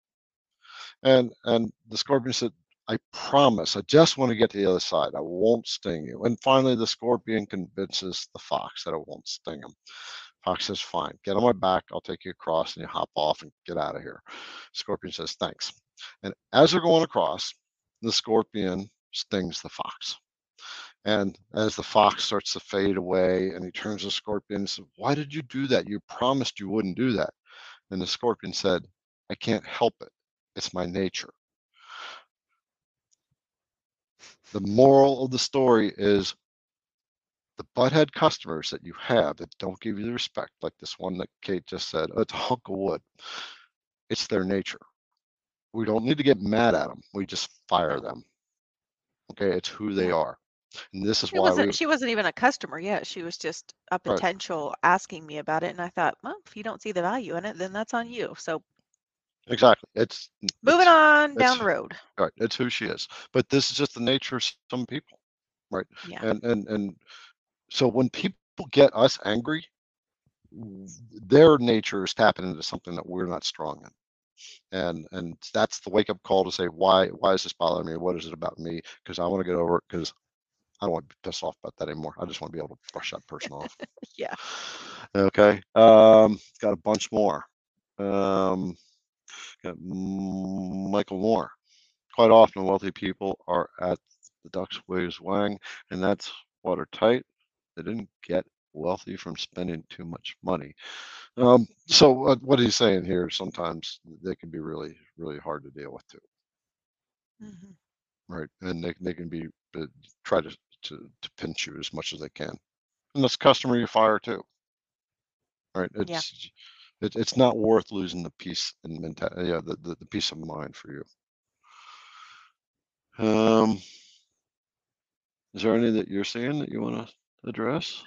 A: And and the scorpion said, I promise, I just want to get to the other side. I won't sting you. And finally, the scorpion convinces the fox that it won't sting him. Fox says, Fine, get on my mm-hmm. back. I'll take you across and you hop off and get out of here. Scorpion says, Thanks. And as they're going across, the scorpion stings the fox. And as the fox starts to fade away and he turns to the scorpion and says, Why did you do that? You promised you wouldn't do that. And the scorpion said, I can't help it. It's my nature. The moral of the story is the butthead customers that you have that don't give you the respect, like this one that Kate just said, "Oh, it's a hunk of wood. It's their nature. We don't need to get mad at them. We just fire them. Okay, it's who they are. And this is
B: It
A: why
B: wasn't
A: we
B: she wasn't even a customer yet. She was just a
A: Right.
B: potential asking me about it and I thought, well, if you don't see the value in it, then that's on you. So
A: exactly. It's
B: moving
A: it's,
B: on down the road.
A: right. It's who she is. But this is just the nature of some people, right?
B: Yeah.
A: And and and so when people get us angry, their nature is tapping into something that we're not strong in. And and that's the wake up call to say why why is this bothering me? What is it about me? Because I want to get over it because I don't want to be pissed off about that anymore. I just want to be able to brush that person off.
B: Yeah.
A: Okay. Um, got a bunch more. Um, got Michael Moore. Quite often, wealthy people are at the Ducks Waves Wang, and that's watertight. They didn't get wealthy from spending too much money. Um, so what, what he's saying here, sometimes they can be really, really hard to deal with too,
B: Mhm.
A: right? And they, they can be uh, try to, to to pinch you as much as they can, and that's customer you fire too, right?
B: Yeah.
A: It's it, it's not worth losing the peace and mentality, yeah, the, the the peace of mind for you. Um, is there any that you're seeing that you want to address?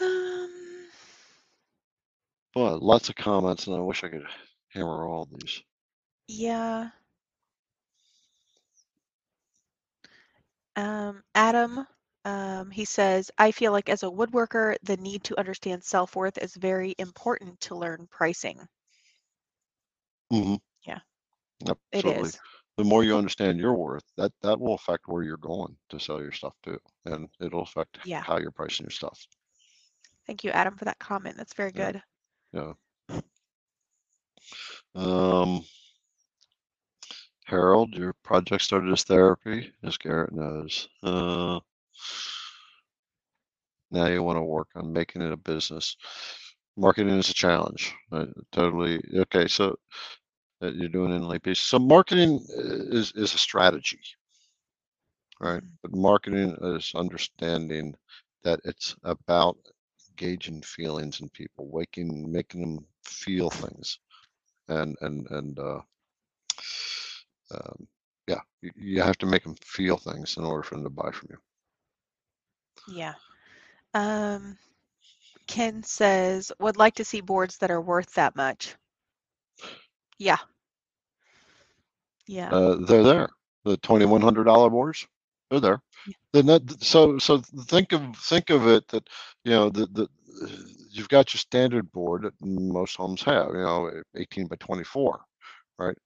B: Um,
A: Well, lots of comments, and I wish I could hammer all these.
B: yeah. Um, Adam, um, he says, I feel like as a woodworker, the need to understand self worth is very important to learn pricing.
E: Mm-hmm.
B: Yeah,
E: Yep,
B: it
E: absolutely. The more you understand your worth, that that will affect where you're going to sell your stuff to, and it'll affect
B: Yeah.
E: how you're pricing your stuff.
B: Thank you, Adam, for that comment. That's very
E: Yeah.
B: good.
E: Yeah. Um, Harold, your project started as therapy, as Garrett knows. Uh, now you want to work on making it a business. Marketing is a challenge. I totally okay. So uh, you're doing in pieces. So marketing is is a strategy, right?
B: Mhm.
E: But marketing is understanding that it's about gauging feelings in people, waking, making them feel things, and and and uh, um, yeah, you, you have to make them feel things in order for them to buy from you.
B: Yeah. Um, Ken says, would like to see boards that are worth that much. Yeah. Yeah.
E: Uh, they're there. The twenty one hundred dollar boards, they're there.
B: Yeah.
E: Then that so so think of think of it that you know the the you've got your standard board that most homes have, you know, eighteen by twenty four, right?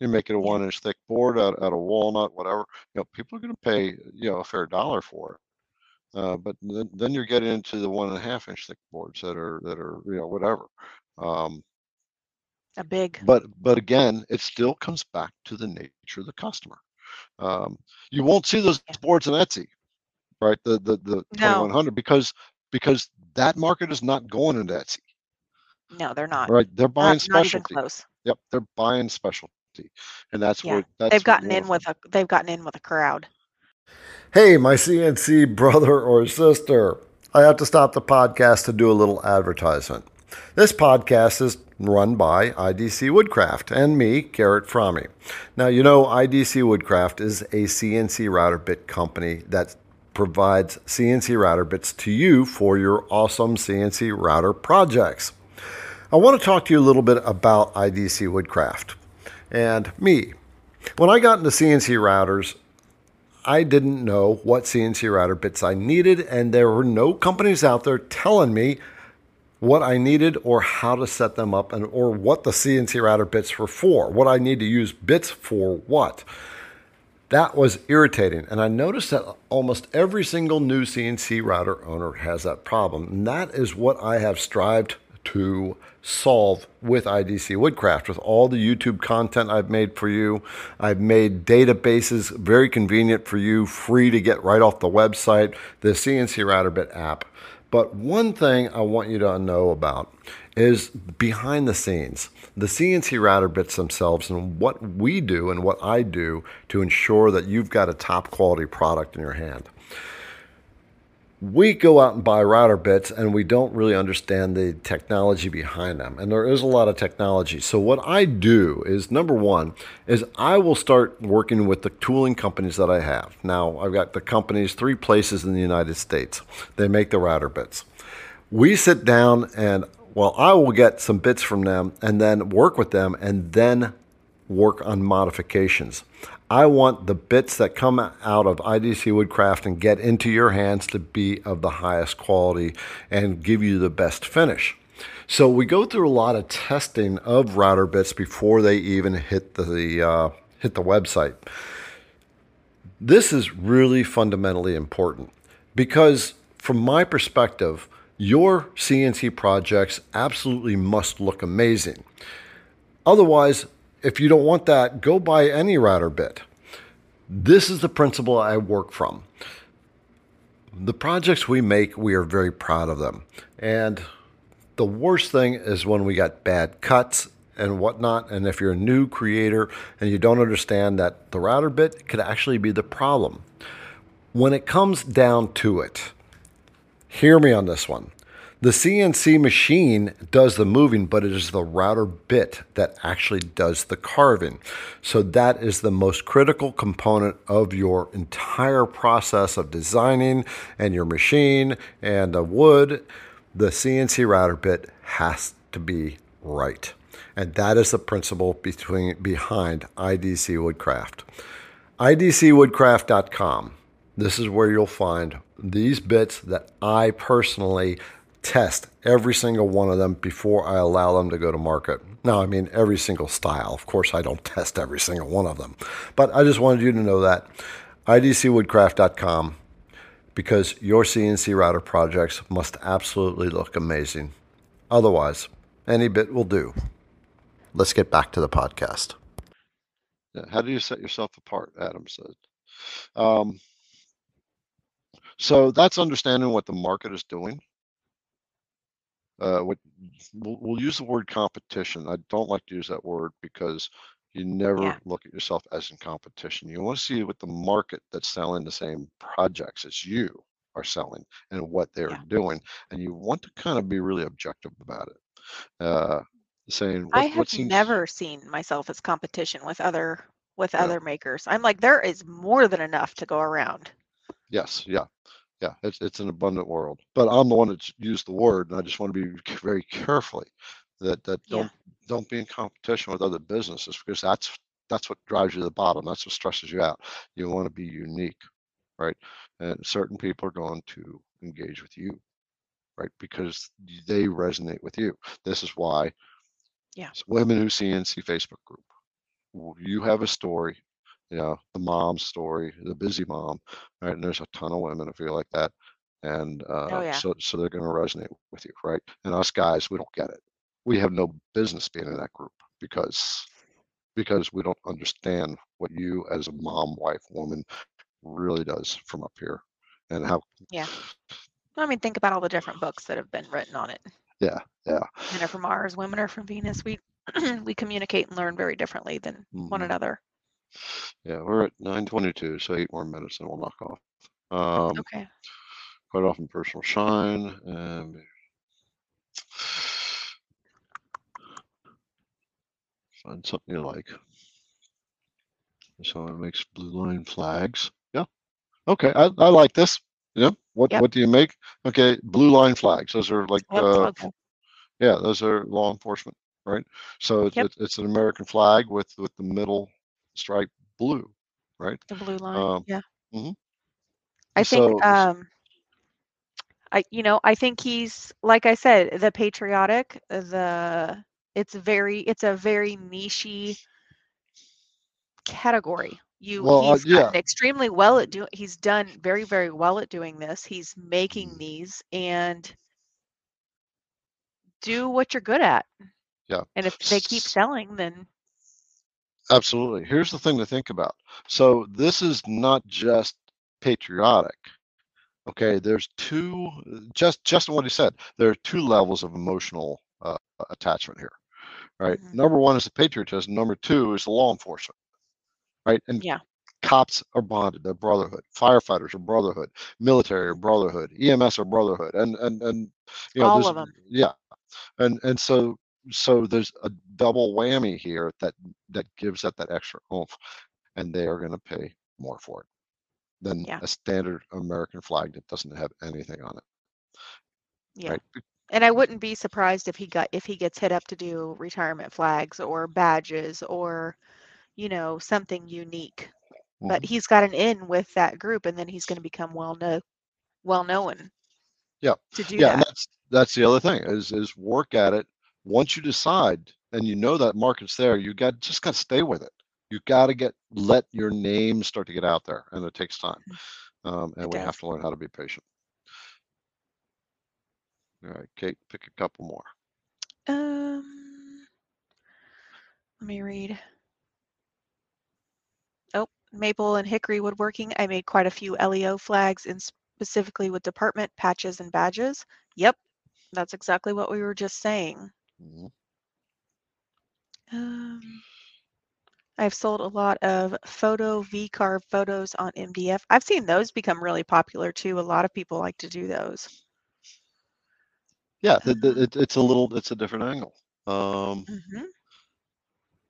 E: You make it a one inch thick board out, out of walnut, whatever. You know, people are going to pay you know a fair dollar for it. Uh, but then, then you're getting into the one and a half inch thick boards that are that are you know whatever. Um,
B: A big.
E: but but again, it still comes back to the nature of the customer. Um, you won't see those
B: Yeah.
E: boards on Etsy, right? The the the
B: No.
E: 2100 because because that market is not going into Etsy,
B: No, they're not.
E: right? They're buying
B: Not, not even close.
E: Yep, they're buying specialty, and that's
B: Yeah.
E: what that's
B: They've gotten
E: you
B: in with a they've gotten in with a crowd.
A: Hey, my CNC brother or sister. I have to stop the podcast to do a little advertisement. This podcast is run by IDC Woodcraft and me, Garrett Fromme. Now, you know, IDC Woodcraft is a CNC router bit company that provides CNC router bits to you for your awesome CNC router projects. I want to talk to you a little bit about IDC Woodcraft and me. When I got into CNC routers, I didn't know what CNC router bits I needed, and there were no companies out there telling me what I needed or how to set them up and or what the CNC router bits were for, what I need to use bits for what. That was irritating, and I noticed that almost every single new CNC router owner has that problem, and that is what I have strived to solve with IDC Woodcraft. With all the YouTube content I've made for you, I've made databases very convenient for you, free to get right off the website, the CNC Router Bit app. But one thing I want you to know about is behind the scenes, the CNC router bits themselves, and what we do and what I do to ensure that you've got a top quality product in your hand we go out and buy router bits and we don't really understand the technology behind them. And there is a lot of technology. So what i do is number one is i will start working with the tooling companies that i have. Now i've got the companies three places in the united states. They make the router bits. We sit down and well i will get some bits from them and then work with them and then work on modifications. I want the bits that come out of IDC Woodcraft and get into your hands to be of the highest quality and give you the best finish. So we go through a lot of testing of router bits before they even hit the uh, hit the website. This is really fundamentally important because, from my perspective, your CNC projects absolutely must look amazing. Otherwise, if you don't want that, go buy any router bit. This is the principle I work from. The projects we make, we are very proud of them. And the worst thing is when we got bad cuts and whatnot. And if you're a new creator and you don't understand that the router bit could actually be the problem. When it comes down to it, hear me on this one. The CNC machine does the moving, but it is the router bit that actually does the carving. So that is the most critical component of your entire process of designing and your machine and the wood. The CNC router bit has to be right. And that is the principle between, behind IDC Woodcraft. IDCWoodcraft.com.
C: This is where you'll find these bits that I personally test every single one of them before I allow them to go to market. Now, I mean, every single style. Of course, I don't test every single one of them, but I just wanted you to know that. IDCwoodcraft.com because your CNC router projects must absolutely look amazing. Otherwise, any bit will do. Let's get back to the podcast.
A: How do you set yourself apart? Adam said. Um, so that's understanding what the market is doing. Uh, what we'll, we'll use the word competition. I don't like to use that word because you never
B: Yeah.
A: look at yourself as in competition. You want to see what the market that's selling the same projects as you are selling and what they're
B: Yeah.
A: doing, and you want to kind of be really objective about it. Uh, saying
B: I have
A: what seems
B: never seen myself as competition with other with
A: Yeah.
B: other makers. I'm like there is more than enough to go around.
A: Yes, yeah, yeah. It's it's an abundant world, but I'm the one that's used the word, and I just want to be very carefully that that
B: Yeah.
A: don't don't be in competition with other businesses because that's that's what drives you to the bottom. That's what stresses you out. You want to be unique, right? And certain people are going to engage with you, right? Because they resonate with you. This is why.
B: Yeah.
A: Women who CNC Facebook group. You have a story, you know, the mom's story, the busy mom, right? And there's a ton of women that feel like that. And uh,
B: Oh yeah.
A: so, so they're going to resonate with you, right? And us guys, we don't get it. We have no business being in that group because because we don't understand what you as a mom, wife, woman really does from up here, and how.
B: Yeah. I mean think about all the different books that have been written on it.
A: Yeah, yeah.
B: Men are from Mars, women are from Venus. We we communicate and learn very differently than one
A: mhm.
B: another.
A: Yeah, we're at 9:22, so eight more minutes, and we'll knock off. Um,
B: Okay.
A: quite often personal shine and find something you like. Someone makes blue line flags. Yeah. Okay, I, I like this. Yeah. What
B: Yep.
A: what do you make? Okay, blue line flags. Those are like
B: Yep,
A: uh,
B: logo.
A: yeah, those are law enforcement, right? So it's
B: Yep.
A: it's, it's an American flag with with the middle stripe blue, right?
B: The blue line.
A: Um,
B: yeah.
A: mhm.
B: I think um I you know, I think he's like I said, the patriotic, the it's very it's a very nichey category. You
A: Well, uh,
B: he's gotten
A: yeah.
B: extremely well at doing he's done very, very well at doing this. He's making
A: Mm.
B: these and do what you're good at.
A: Yeah.
B: And if they keep selling, then
A: Absolutely. Here's the thing to think about. So this is not just patriotic. Okay, there's two just just what he said. There are two levels of emotional uh, attachment here. Right.
B: Mhm.
A: Number one is the patriotism. Number two is the law enforcement. Right. And
B: Yeah.
A: cops are bonded. They're brotherhood. Firefighters are brotherhood. Military are brotherhood. EMS are brotherhood. And and and you know
B: All of 'em.
A: yeah. And and so so there's a double whammy here that that gives it that extra oomph, and they are going to pay more for it than
B: Yeah.
A: a standard American flag that doesn't have anything on it.
B: yeah.
A: Right.
B: And I wouldn't be surprised if he got if he gets hit up to do retirement flags or badges or you know something unique. But
A: Mhm.
B: he's got an in with that group, and then he's going to become well known, well known.
A: Yeah.
B: To do
A: yeah, and
B: that.
A: that's that's the other thing is is work at it. Once you decide and you know that market's there, you got just got to stay with it. You got to get let your name start to get out there, and it takes time. Um, and.
B: It
A: we have to learn how to be patient. All right, Kate, pick a couple more.
B: Um, let me read. Oh, maple and hickory woodworking. I made quite a few LEO flags, and specifically with department patches and badges. Yep, that's exactly what we were just saying.
A: Mhm.
B: Um, I've sold a lot of photo V carve photos on MDF. I've seen those become really popular too. A lot of people like to do those.
A: Yeah, the, the,
B: Uh,
A: it, it's a little, it's a different angle. Um,
B: mhm.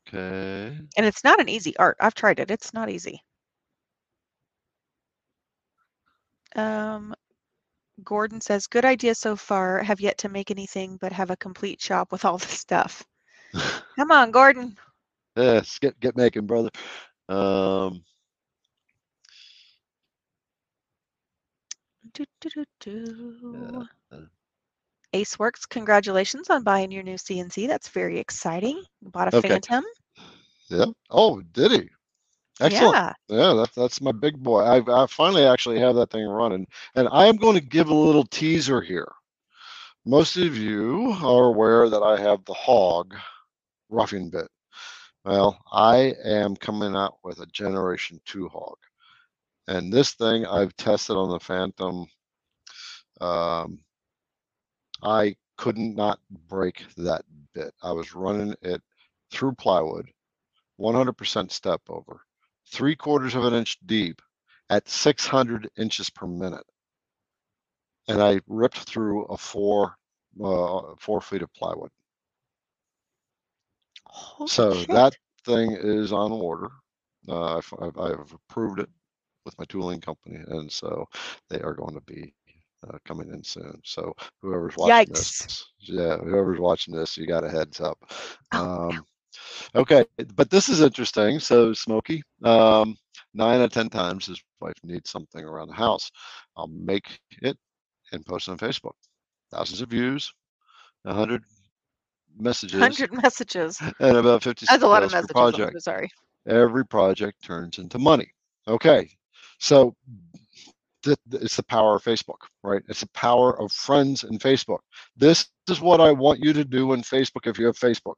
A: okay.
B: And it's not an easy art. I've tried it. It's not easy. Um, Gordon says, good idea so far. Have yet to make anything, but have a complete shop with all the stuff. Come on, Gordon.
A: Yes, get get making, brother. Um,
B: Do, do, do, do.
A: Yeah.
B: Ace Works, congratulations on buying your new CNC. That's very exciting. You bought a
A: Okay.
B: Phantom.
A: Yeah. Oh, did he? Excellent.
B: Yeah.
A: Yeah, that's that's my big boy. I I finally actually have that thing running, and I am going to give a little teaser here. Most of you are aware that I have the Hog roughing bit. Well, I am coming out with a Generation Two Hog, and this thing I've tested on the Phantom. Um, I couldn't not break that bit. I was running it through plywood, 100% step over, three quarters of an inch deep at 600 inches per minute. And I ripped through a four, uh, four feet of plywood.
B: Holy
A: So
B: shit.
A: that thing is on order. Uh, I've, I've, I've approved it with my tooling company, and so they are going to be uh, coming in soon. So whoever's watching
B: Yikes.
A: this, yeah, whoever's watching this, you got a heads up.
B: Oh,
A: Um, okay, but this is interesting. So Smokey, um, nine out of ten times his wife needs something around the house. I'll make it and post it on Facebook. Thousands of views, a hundred messages,
B: 100 messages.
A: and about 50
B: That's a lot of messages.
A: Project
B: so sorry.
A: every project turns into money. Okay, so th- it's the power of Facebook, right? It's the power of friends in Facebook. This is what I want you to do in Facebook if you have Facebook.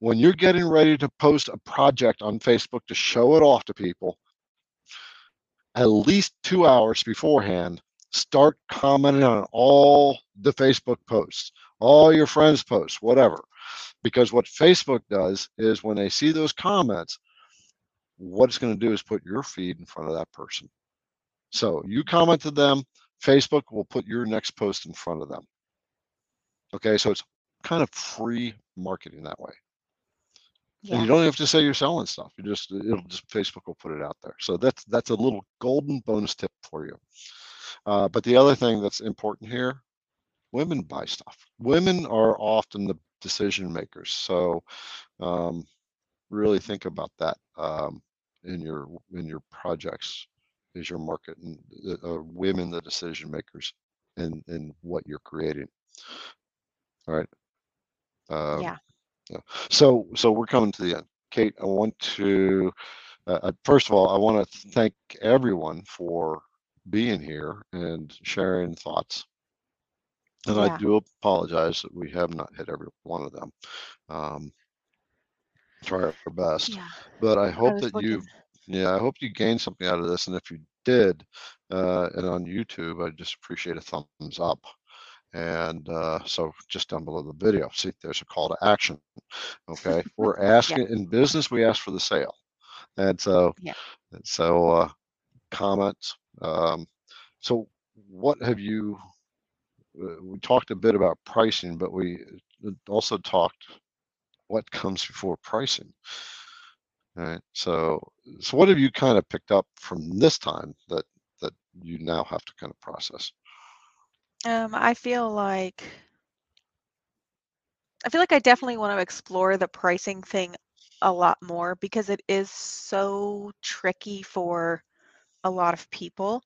A: When you're getting ready to post a project on Facebook to show it off to people, at least two hours beforehand, start commenting on all the Facebook posts, all your friends' posts, whatever. Because what Facebook does is when they see those comments, what it's going to do is put your feed in front of that person. So you comment to them, Facebook will put your next post in front of them. Okay, so it's kind of free marketing that way. And you don't have to say you're selling stuff. You just it'll just Facebook will put it out there. So that's that's a little golden bonus tip for you. Uh, but the other thing that's important here, women buy stuff. Women are often the decision makers. So um, really think about that um, in your in your projects. Is your market and uh, uh, women the decision makers in in what you're creating? All right. Um,
B: Yeah.
A: So, so we're coming to the end. Kate, I want to, uh, uh, first of all, I want to thank everyone for being here and sharing thoughts. And I do apologize that we have not hit every one of them. Um, try our best,
B: Yeah.
A: but I
B: I
A: hope
B: was
A: that
B: looking.
A: you, yeah, I hope you gained something out of this. And if you did, uh, and on YouTube, I just appreciate a thumbs up. And uh, so just down below the video, see, there's a call to action. Okay. We're asking in business, we ask for the sale. And so,
B: Yeah.
A: and so uh, comments. Um, so what have you, uh, we talked a bit about pricing, but we uh, also talked what comes before pricing. All right. So, so what have you kind of picked up from this time that, that you now have to kind of process?
B: Um, I feel like I feel like I definitely want to explore the pricing thing a lot more because it is so tricky for a lot of people.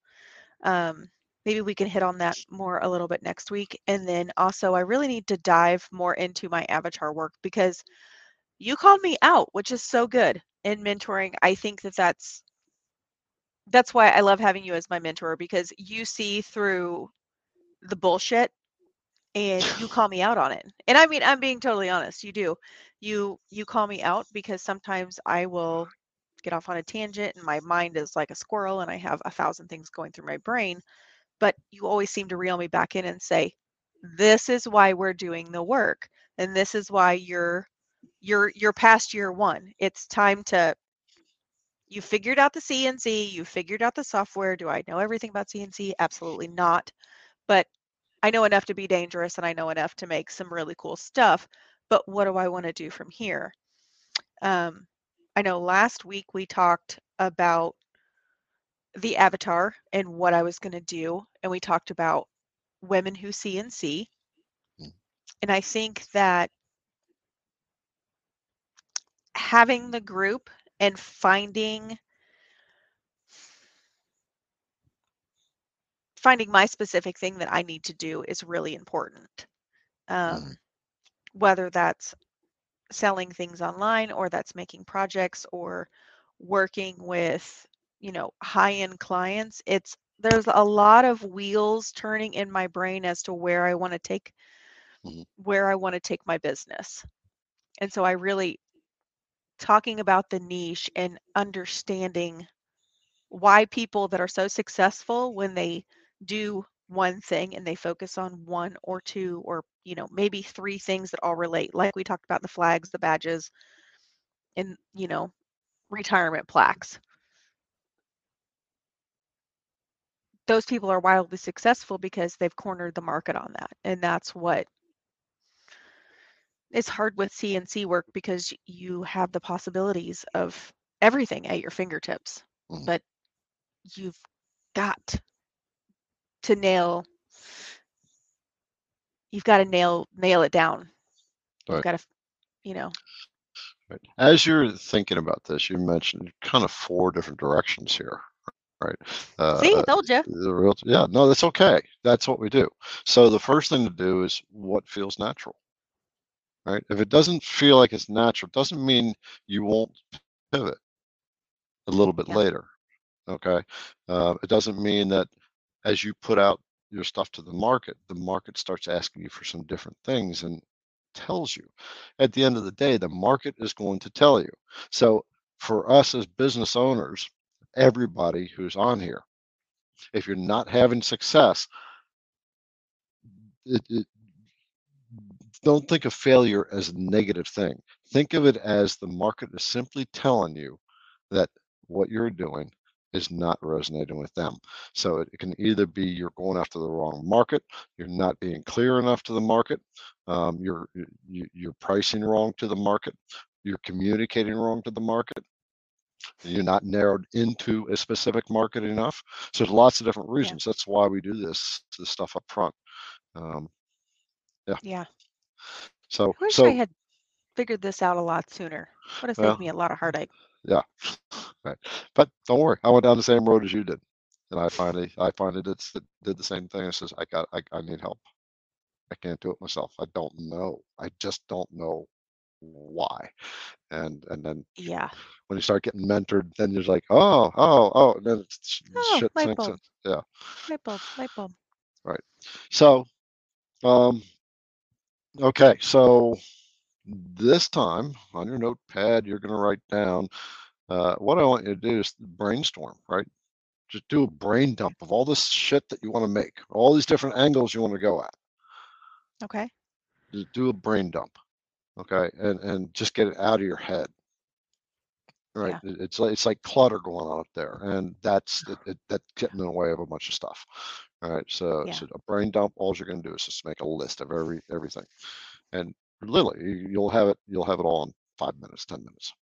B: Um, maybe we can hit on that more a little bit next week. And then also, I really need to dive more into my avatar work because you called me out, which is so good in mentoring. I think that that's that's why I love having you as my mentor because you see through the bullshit and you call me out on it. And I mean, I'm being totally honest. You do. You you call me out because sometimes I will get off on a tangent and my mind is like a squirrel and I have a thousand things going through my brain, but you always seem to reel me back in and say, "This is why we're doing the work and this is why you're you're you're past year 1. It's time to you figured out the CNC, you figured out the software. Do I know everything about CNC? Absolutely not. But I know enough to be dangerous and I know enough to make some really cool stuff. But what do I want to do from here? Um, I know last week we talked about the avatar and what I was going to do. And we talked about women who CNC.
A: Mm.
B: And I think that having the group and finding finding my specific thing that I need to do is really important. Um,
A: Mhm.
B: Whether that's selling things online or that's making projects or working with, you know, high-end clients, it's there's a lot of wheels turning in my brain as to where I want to take
A: Mhm.
B: where I want to take my business. And so I really talking about the niche and understanding why people that are so successful when they do one thing and they focus on one or two or you know maybe three things that all relate like we talked about the flags the badges and you know retirement plaques those people are wildly successful because they've cornered the market on that and that's what it's hard with cnc work because you have the possibilities of everything at your fingertips
A: Mhm.
B: but you've got to nail you've got to nail nail it down you've got to you know
A: Right. As you're thinking about this, you mentioned kind of four different directions here, right? Uh,
B: see i told you
A: the real, yeah, no, that's okay. That's what we do. So the first thing to do is what feels natural, right? If it doesn't feel like it's natural, it doesn't mean you won't pivot a little bit
B: Yeah.
A: later. Okay. Uh, it doesn't mean that as you put out your stuff to the market, the market starts asking you for some different things and tells you. At the end of the day, the market is going to tell you. So for us as business owners, everybody who's on here, if you're not having success, it, it, don't think of failure as a negative thing. Think of it as the market is simply telling you that what you're doing is not resonating with them. So it, it can either be you're going after the wrong market, you're not being clear enough to the market, um, you're you, you're pricing wrong to the market, you're communicating wrong to the market, you're not narrowed into a specific market enough. So there's lots of different reasons. That's why we do this this stuff up front. Um,
B: yeah
A: so
B: i wish
A: so
B: i had figured this out a lot sooner would have saved
A: Well,
B: me a lot of heartache
A: yeah, right. But don't worry, I went down the same road as you did, and I finally I finally did did the same thing. I says I got I, I need help. I can't do it myself. I don't know. I just don't know why. And and then
B: yeah
A: when you start getting mentored, then you're like, oh oh oh, and then it's,
B: Oh,
A: shit
B: light
A: sinks in. Yeah.
B: light bulb light bulb Right.
A: So, um, okay, so this time on your notepad, you're going to write down uh, what I want you to do is brainstorm, right? Just do a brain dump of all this shit that you want to make, all these different angles you want to go at.
B: okay
A: Just do a brain dump, okay, and and just get it out of your head. Right, It- it's like it's like clutter going on up there, and that's it, it, that's getting in the way of a bunch of stuff. All right, so,
B: Yeah.
A: so a brain dump. All you're going to do is just make a list of every everything, and literally you- you'll have it you'll have it all in five minutes, ten minutes,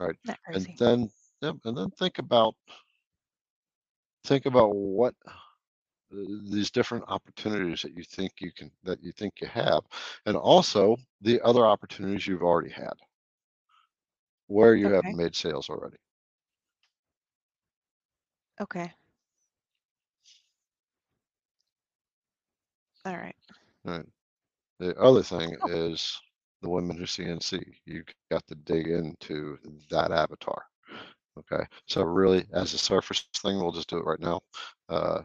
B: right?
A: and then yeah, and then think about think about what uh, these different opportunities that you think you can that you think you have, and also the other opportunities you've already had, where you
B: Okay.
A: have made sales already.
B: okay all right
A: Right. The other thing is the women who CNC. You've got to dig into that avatar. Okay. So really, as a surface thing, we'll just do it right now. Uh,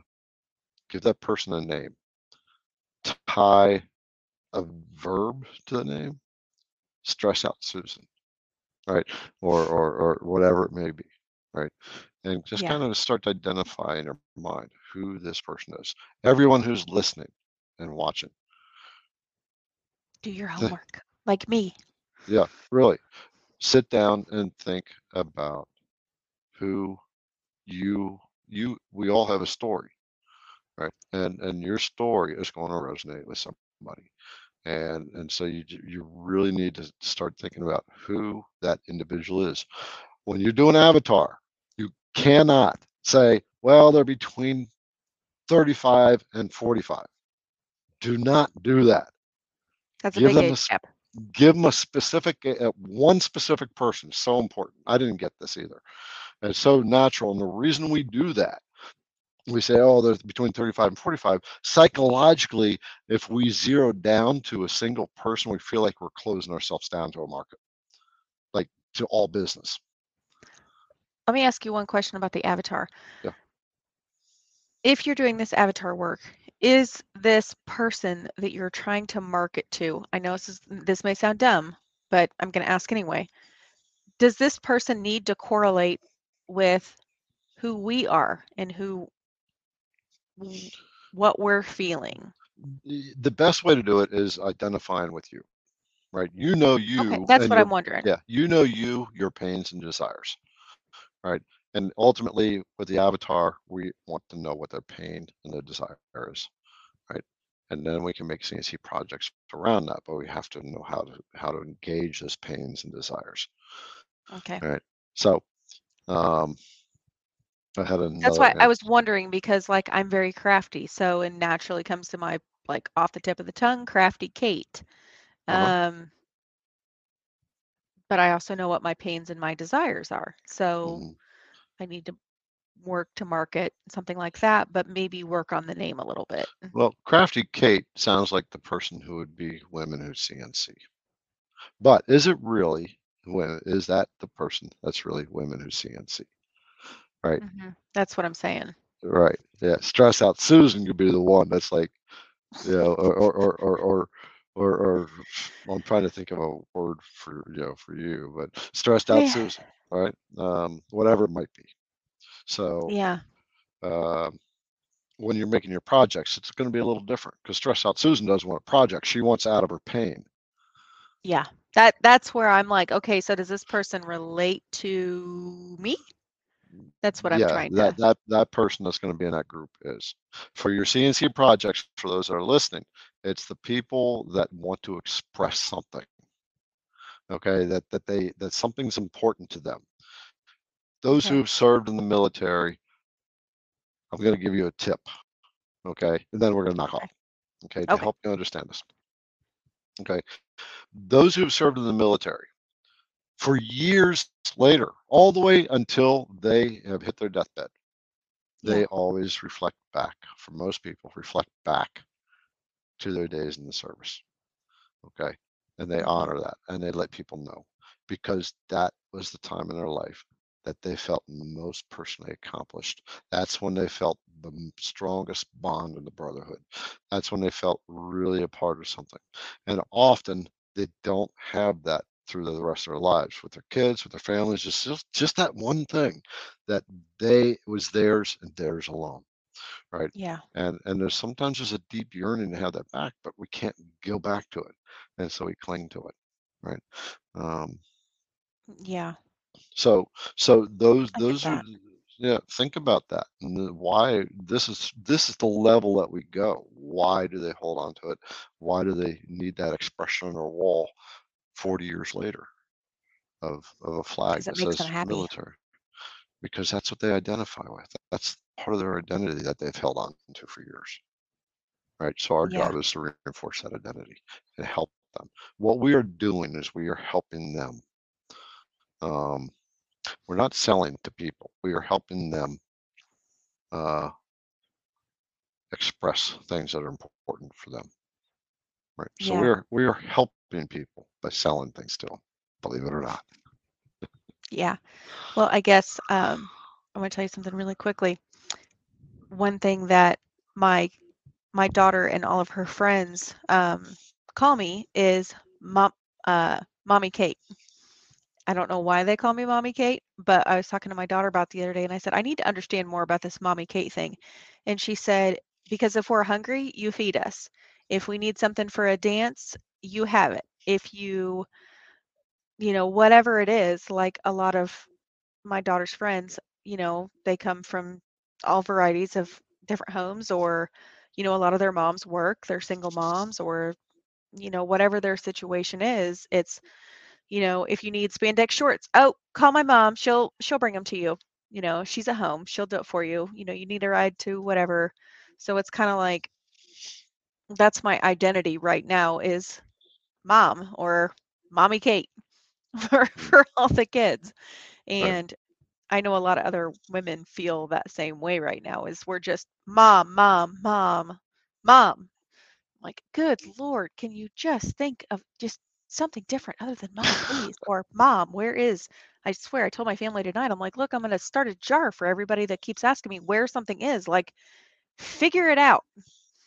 A: give that person a name. Tie a verb to the name. Stress out Susan. Right. Or or or whatever it may be. Right. And just
B: Yeah.
A: kind of start to identify in your mind who this person is. Everyone who's listening and watching.
B: Do your homework like me
A: Yeah, really. Sit down and think about who you you we all have a story, right? And and your story is going to resonate with somebody. And and so you you really need to start thinking about who that individual is. When you do an avatar, you cannot say, well, they're between 35 and 45. Do not do that.
B: That's a
A: Give
B: big
A: them a
B: age
A: s-
B: gap
A: give them a specific uh, one specific person so important i didn't get this either and it's so natural and the reason we do that we say, oh, there's between 35 and 45. Psychologically, if we zero down to a single person, we feel like we're closing ourselves down to a market, like to all business.
B: Let me ask you one question about the avatar.
A: Yeah.
B: If you're doing this avatar work, is this person that you're trying to market to? I know this is, this may sound dumb, but I'm going to ask anyway. Does this person need to correlate with who we are and who what we're feeling?
A: The best way to do it is identifying with you, right? You know you.
B: Okay, that's what
A: your-
B: I'm wondering.
A: Yeah, you know you, your pains and desires, right? And ultimately, with the avatar, we want to know what their pain and their desire is, right? And then we can make CNC projects around that, but we have to know how to how to engage those pains and desires.
B: Okay.
A: Right. So, um, I had another.
B: That's why I was wondering because like I'm very crafty, so and naturally comes to my like off the tip of the tongue, crafty Kate.
A: Uh-huh.
B: Um but I also know what my pains and my desires are. So
A: Mhm.
B: I need to work to market something like that, but maybe work on the name a little bit.
A: Well, Crafty Kate sounds like the person who would be women who CNC. But is it really? Is that the person that's really women who CNC? Right.
B: Mhm. That's what I'm saying.
A: Right. Yeah. Stress out Susan could be the one that's like, you know, or or or or or or, or well, I'm trying to think of a word for you know for you, but stressed out
B: Yeah.
A: Susan, right? Um, whatever it might be. So
B: Yeah.
A: um, when you're making your projects, it's going to be a little different because stress out Susan doesn't want a project; she wants out of her pain.
B: Yeah. That that's where I'm like, okay, so does this person relate to me? That's what I'm
A: yeah,
B: trying
A: that
B: to
A: that that person that's going to be in that group is for your CNC projects. For those that are listening, it's the people that want to express something. Okay, that that they that something's important to them. Those who've served in the military, I'm going to give you a tip. Okay, and then we're going to knock
B: Okay.
A: off. Okay, to
B: Okay.
A: help you understand this. Okay, those who have served in the military for years later, all the way until they have hit their deathbed, they
B: Yeah.
A: always reflect back. For most people, reflect back to their days in the service. Okay, and they honor that and they let people know because that was the time in their life that they felt most personally accomplished. That's when they felt the strongest bond in the brotherhood. That's when they felt really a part of something. And often they don't have that through the rest of their lives with their kids, with their families. Just just, just that one thing that they was theirs and theirs alone. Right.
B: Yeah.
A: And and there's sometimes there's a deep yearning to have that back, but we can't go back to it. And so we cling to it. Right. Um,
B: Yeah.
A: so so those
B: I
A: those are yeah, think about that. And why this is this is the level that we go. Why do they hold on to it? Why do they need that expression on their wall 40 years later of of a flag that says military? Because that's what they identify with. That's part of their identity that they've held on to for years. Right. So our
B: Yeah.
A: job is to reinforce that identity and help them. What we are doing is we are helping them. Um, we're not selling to people. We are helping them uh, express things that are important for them. Right. So
B: Yeah.
A: we're we are helping people by selling things to them. Believe it or not.
B: Yeah. Well, I guess um, I want to tell you something really quickly. One thing that my my daughter and all of her friends um, call me is mom, uh, mommy Kate. I don't know why they call me mommy Kate, but I was talking to my daughter about the other day, and I said I need to understand more about this mommy Kate thing, and she said because if we're hungry, you feed us. If we need something for a dance, you have it. If you you know whatever it is, like a lot of my daughter's friends, you know, they come from all varieties of different homes or, you know, a lot of their moms work, they're single moms or, you know, whatever their situation is, it's, you know, if you need spandex shorts, oh, call my mom, she'll she'll bring them to you. You know, she's at home, she'll do it for you. You know, you need a ride to whatever. So it's kind of like that's my identity right now is mom or mommy Kate for for all the kids. And I know a lot of other women feel that same way right now is we're just mom, mom, mom, mom. Like, good Lord, can you just think of just something different other than mom, please? Or mom, where is I swear I told my family tonight, I'm like, look, I'm gonna start a jar for everybody that keeps asking me where something is. Like, figure it out.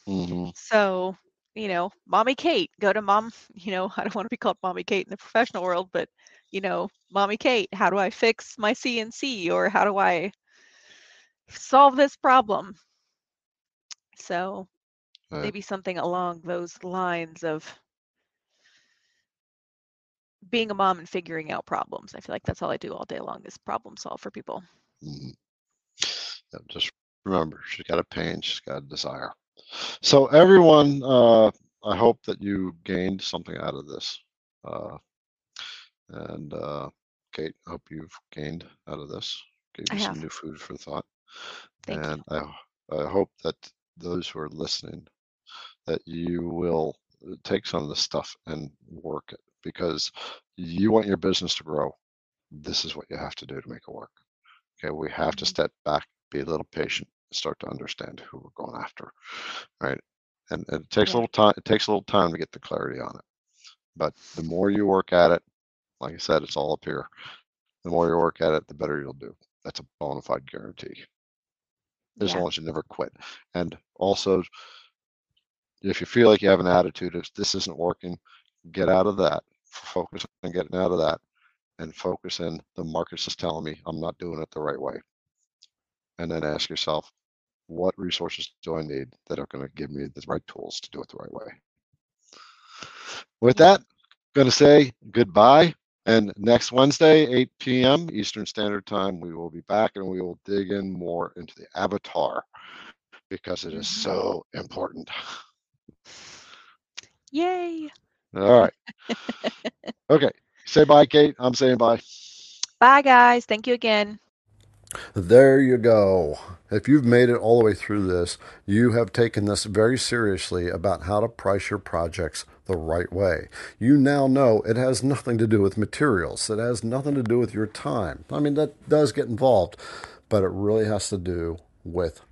A: hmm
B: So, you know, mommy Kate, go to mom, you know, I don't want to be called mommy Kate in the professional world, but you know, mommy Kate, how do I fix my CNC or how do I solve this problem? So
A: Right.
B: maybe something along those lines of being a mom and figuring out problems. I feel like that's all I do all day long is problem solve for people.
A: Mhm. Yeah, just remember, she's got a pain, she's got a desire. So everyone, uh, I hope that you gained something out of this. Uh, and uh, Kate, I hope you've gained out of this. Gave
B: I
A: you some
B: have.
A: new food for thought.
B: Thank you.
A: and I, I hope that those who are listening, that you will uh, take some of this stuff and work it because you want your business to grow. This is what you have to do to make it work. Okay, we have to
B: Mhm.
A: step back, be a little patient, start to understand who we're going after, right? And, and it takes
B: Yeah.
A: a little time. It takes a little time to get the clarity on it, but the more you work at it, like I said, it's all up here. The more you work at it, the better you'll do. That's a bona fide guarantee as
B: Yeah.
A: long as you never quit. And also, if you feel like you have an attitude of this isn't working, get out of that. Focus on getting out of that and focus in the market's is telling me I'm not doing it the right way. And then ask yourself, what resources do I need that are going to give me the right tools to do it the right way? With that, going to say goodbye. And next Wednesday, 8 p.m. Eastern Standard Time, we will be back and we will dig in more into the avatar because it is
B: Mhm.
A: so important.
B: Yay.
A: All right. Okay. Say bye, Kate. I'm saying bye.
B: Bye guys. Thank you again.
C: There you go. If you've made it all the way through this, you have taken this very seriously about how to price your projects the right way. You now know it has nothing to do with materials, it has nothing to do with your time. I mean, that does get involved, but it really has to do with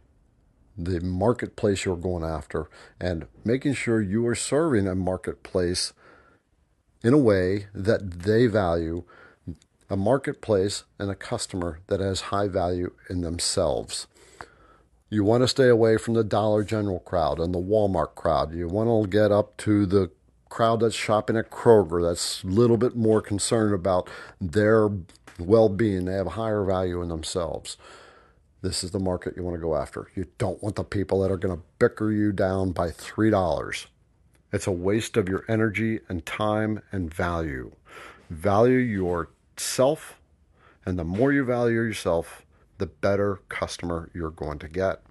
C: the marketplace you're going after and making sure you are serving a marketplace in a way that they value a marketplace and a customer that has high value in themselves. You want to stay away from the Dollar General crowd and the Walmart crowd. You want to get up to the crowd that's shopping at Kroger that's a little bit more concerned about their well being. They have higher value in themselves. This is the market you want to go after. You don't want the people that are going to bicker you down by $3. It's a waste of your energy and time and value. Value yourself, and the more you value yourself, the better customer you're going to get.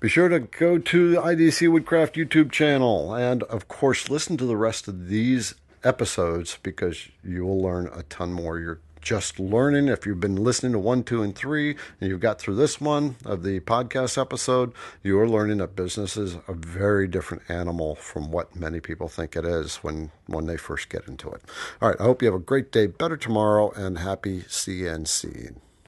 C: Be sure to go to the IDC Woodcraft YouTube channel and, of course, listen to the rest of these episodes because you will learn a ton more. You're just learning. If you've been listening to one, two, and three, and you've got through this one of the podcast episode, you are learning that business is a very different animal from what many people think it is when, when they first get into it. All right, I hope you have a great day, better tomorrow, and happy CNC.